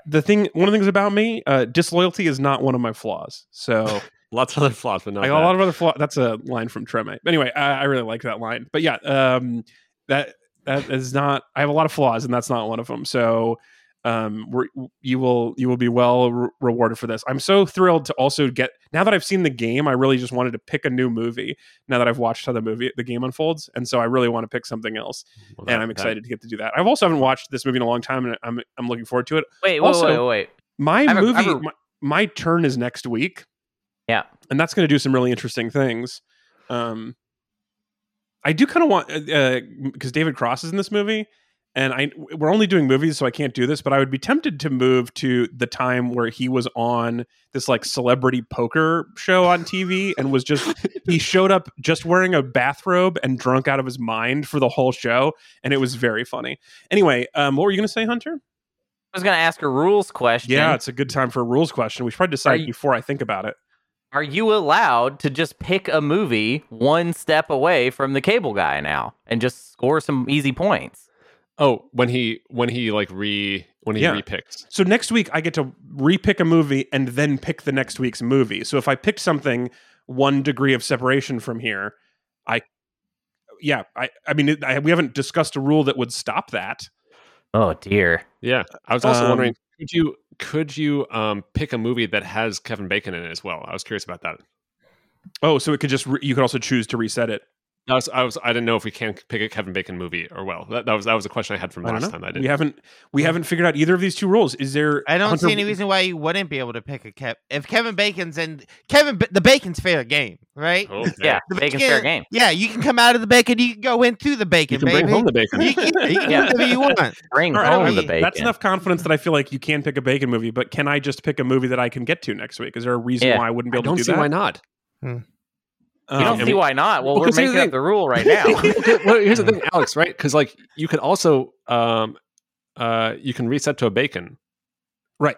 the thing. One of the things about me, uh, disloyalty is not one of my flaws. So Lots of other flaws, but not I got a lot of other flaws. That's a line from Treme. Anyway, I, I really like that line. But yeah, um, that that is not. I have a lot of flaws, and that's not one of them. So um, we're, you will you will be well re- rewarded for this. I'm so thrilled to also get now that I've seen the game. I really just wanted to pick a new movie now that I've watched how the movie the game unfolds, and so I really want to pick something else. Well, and I'm that- excited to get to do that. I've also haven't watched this movie in a long time, and I'm I'm looking forward to it. Wait, wait, Also- wait, wait. My I have a- I movie, have a- my, my turn is next week. Yeah. and that's going to do some really interesting things. Um, I do kind of want because David Cross is in this movie, and I we're only doing movies, so I can't do this. But I would be tempted to move to the time where he was on this like celebrity poker show on TV, and was just he showed up just wearing a bathrobe and drunk out of his mind for the whole show, and it was very funny. Anyway, um, what were you going to say, Hunter? I was going to ask a rules question. Yeah, it's a good time for a rules question. We should probably decide you- before I think about it. Are you allowed to just pick a movie one step away from the cable guy now and just score some easy points? Oh, when he when he like re when he Yeah. repicks. So next week I get to repick a movie and then pick the next week's movie. So if I picked something one degree of separation from here, I yeah, I I mean I, we haven't discussed a rule that would stop that. Oh dear. Yeah, I was also Um, wondering could you could you um pick a movie that has Kevin Bacon in it as well? I was curious about that. Oh, so it could just re- you could also choose to reset it. I was, I was I didn't know if we can pick a Kevin Bacon movie or well. That, that was that was a question I had from I last time. I did. We haven't we haven't figured out either of these two rules. Is there? I don't Hunter- see any reason why you wouldn't be able to pick a Kev. If Kevin Bacon's and Kevin, Ba- the Bacon's fair game, right? Oh, Yeah, The bacon's bacon- fair game. Yeah, you can come out of the bacon, you can go into the bacon. You bacon, can bring home the bacon. you can, you can Yeah. whatever you want. Bring All right, home I the bacon. That's enough confidence that I feel like you can pick a bacon movie, but can I just pick a movie that I can get to next week? Is there a reason Yeah. why I wouldn't be I able don't to do see that? why not. Um, You don't and see we- why not? Well, Well, we're here's the making up the rule right now. Well, here's the thing, Alex. Right? Because like you could also um uh you can reset to a bacon. Right.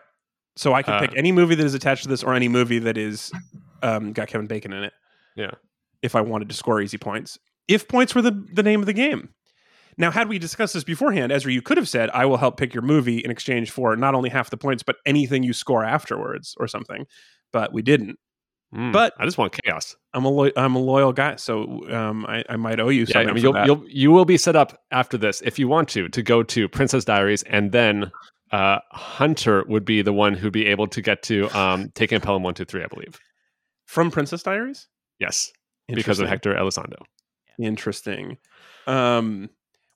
So I can Uh, pick any movie that is attached to this or any movie that is um, got Kevin Bacon in it. Yeah. If I wanted to score easy points. If points were the, the name of the game. Now, had we discussed this beforehand, Ezra, you could have said, I will help pick your movie in exchange for not only half the points, but anything you score afterwards or something. But we didn't. Mm, But- I just want chaos. I'm a lo- I'm a loyal guy, so um, I, I might owe you Yeah, something. I mean, you'll, you'll you will be set up after this if you want to to go to Princess Diaries, and then uh, Hunter would be the one who'd be able to get to um, taking Pelham one two three, I believe. From Princess Diaries? Yes, because of Hector Elizondo. Interesting. Um,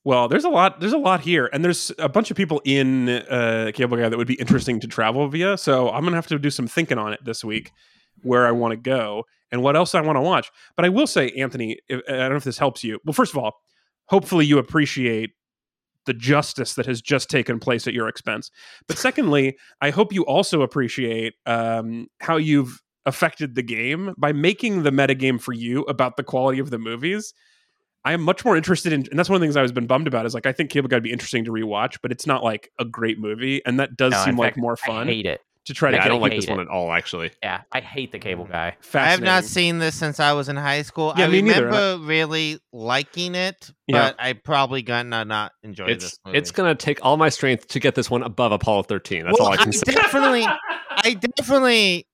Well, there's a lot. There's a lot here, and there's a bunch of people in uh, Cable Guy that would be interesting to travel via. So I'm gonna have to do some thinking on it this week, where I want to go and what else I want to watch. But I will say, Anthony, if, I don't know if this helps you. Well, first of all, hopefully you appreciate the justice that has just taken place at your expense. But secondly, I hope you also appreciate um, how you've affected the game by making the metagame for you about the quality of the movies. I am much more interested in, and that's one of the things I was been bummed about. Is like I think Cable Guy would be interesting to rewatch, but it's not like a great movie, and that does No, seem like fact, more I fun hate it. To try to. Yeah, I don't like this it. one at all. Actually, Yeah, I hate the cable guy. I have not seen this since I was in high school. Yeah, I me neither. remember really liking it, Yeah. but I probably gonna not enjoy it's this movie. it's gonna take all my strength to get this one above Apollo 13. That's well, all I can say. definitely, I definitely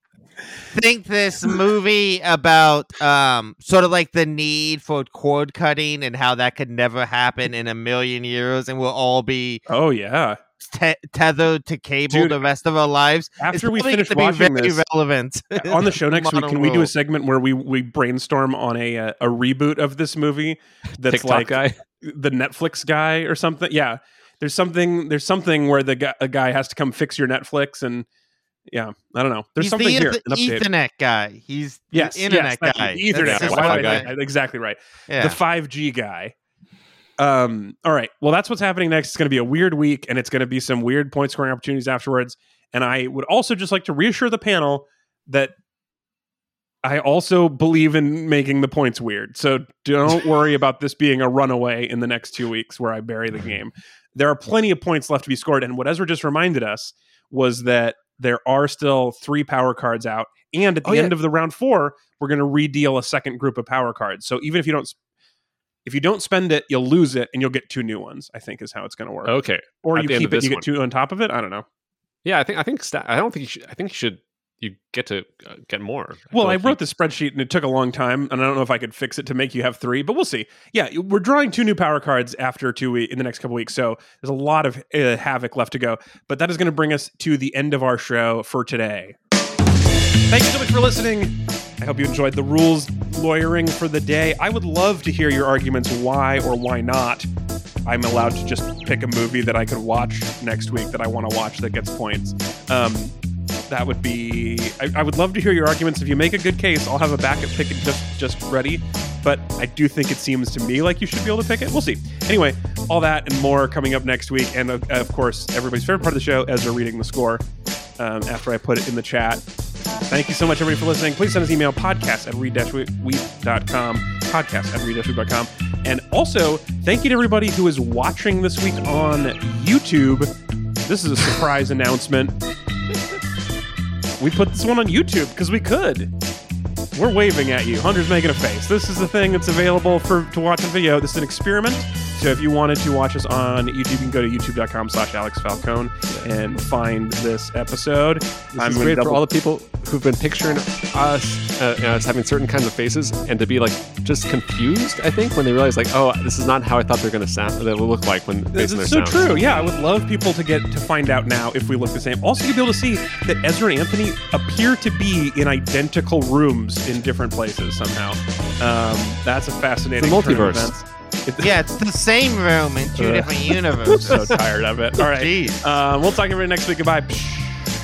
think this movie about um sort of like the need for cord cutting and how that could never happen in a million years, and we'll all be Oh yeah. Te- tethered to cable Dude, the rest of our lives. It's After we finish watching very this relevant on the show next week, Modern can we do a segment where we we brainstorm on a uh, a reboot of this movie that's TikTok like guy. the Netflix guy or something? Yeah. There's something there's something where the guy, a guy has to come fix your Netflix and yeah, I don't know. There's He's something the here. Eth- An. Ethernet guy. He's Yes, the internet yes, guy. Ethernet guy. Wi-Fi what Wi-Fi I- guy. Exactly right. Yeah. The 5G guy. Um, all right. Well, that's what's happening next. It's going to be a weird week, and it's going to be some weird point scoring opportunities afterwards. And I would also just like to reassure the panel that I also believe in making the points weird. So don't worry about this being a runaway in the next two weeks where I bury the game. There are plenty of points left to be scored. And what Ezra just reminded us was that there are still three power cards out. And at the Oh, yeah. end of the round four, we're going to redeal a second group of power cards. So even if you don't, if you don't spend it, you'll lose it, and you'll get two new ones. I think is how it's going to work. Okay. or at you keep it, you get one. two on top of it. I don't know. Yeah, I think I think sta- I don't think you should. I think you should. You get to uh, get more. Well, feel I like wrote you- the spreadsheet and it took a long time, and I don't know if I could fix it to make you have three, but we'll see. Yeah, we're drawing two new power cards after two in the next couple weeks, so there's a lot of uh, havoc left to go. But that is going to bring us to the end of our show for today. Thank you so much for listening. I hope you enjoyed the rules lawyering for the day. I would love to hear your arguments why or why not I'm allowed to just pick a movie that I could watch next week that I want to watch that gets points. Um, that would be. I, I would love to hear your arguments. If you make a good case, I'll have a backup pick just just ready. But I do think it seems to me like you should be able to pick it. We'll see. Anyway, all that and more coming up next week, and of, of course, everybody's favorite part of the show, Ezra reading the score um, after I put it in the chat. Thank you so much, everybody, for listening. Please send us an email podcast at read-weep.com, podcast at read-weep.com. And also, thank you to everybody who is watching this week on YouTube. This is a surprise announcement. We put this one on YouTube because we could. We're waving at you. Hunter's making a face. This is the thing that's available for to watch on video. This is an experiment. So if you wanted to watch us on YouTube, you can go to youtube.com slash Alex Falcone and find this episode. This I'm is great double- for all the people who've been picturing us uh, as having certain kinds of faces and to be like just confused. I think when they realize like, oh, this is not how I thought they're going to sound. They will look like when This based on is their so sounds. true. Yeah, I would love people to get to find out now if we look the same. Also, you'll be able to see that Ezra and Anthony appear to be in identical rooms in different places somehow. Um, that's a fascinating It's a turn of multiverse. events. Yeah, it's the same room in two Uh, different universes. I'm so tired of it. All right. Jeez. Um, we'll talk to you next week. Goodbye.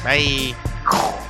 Bye.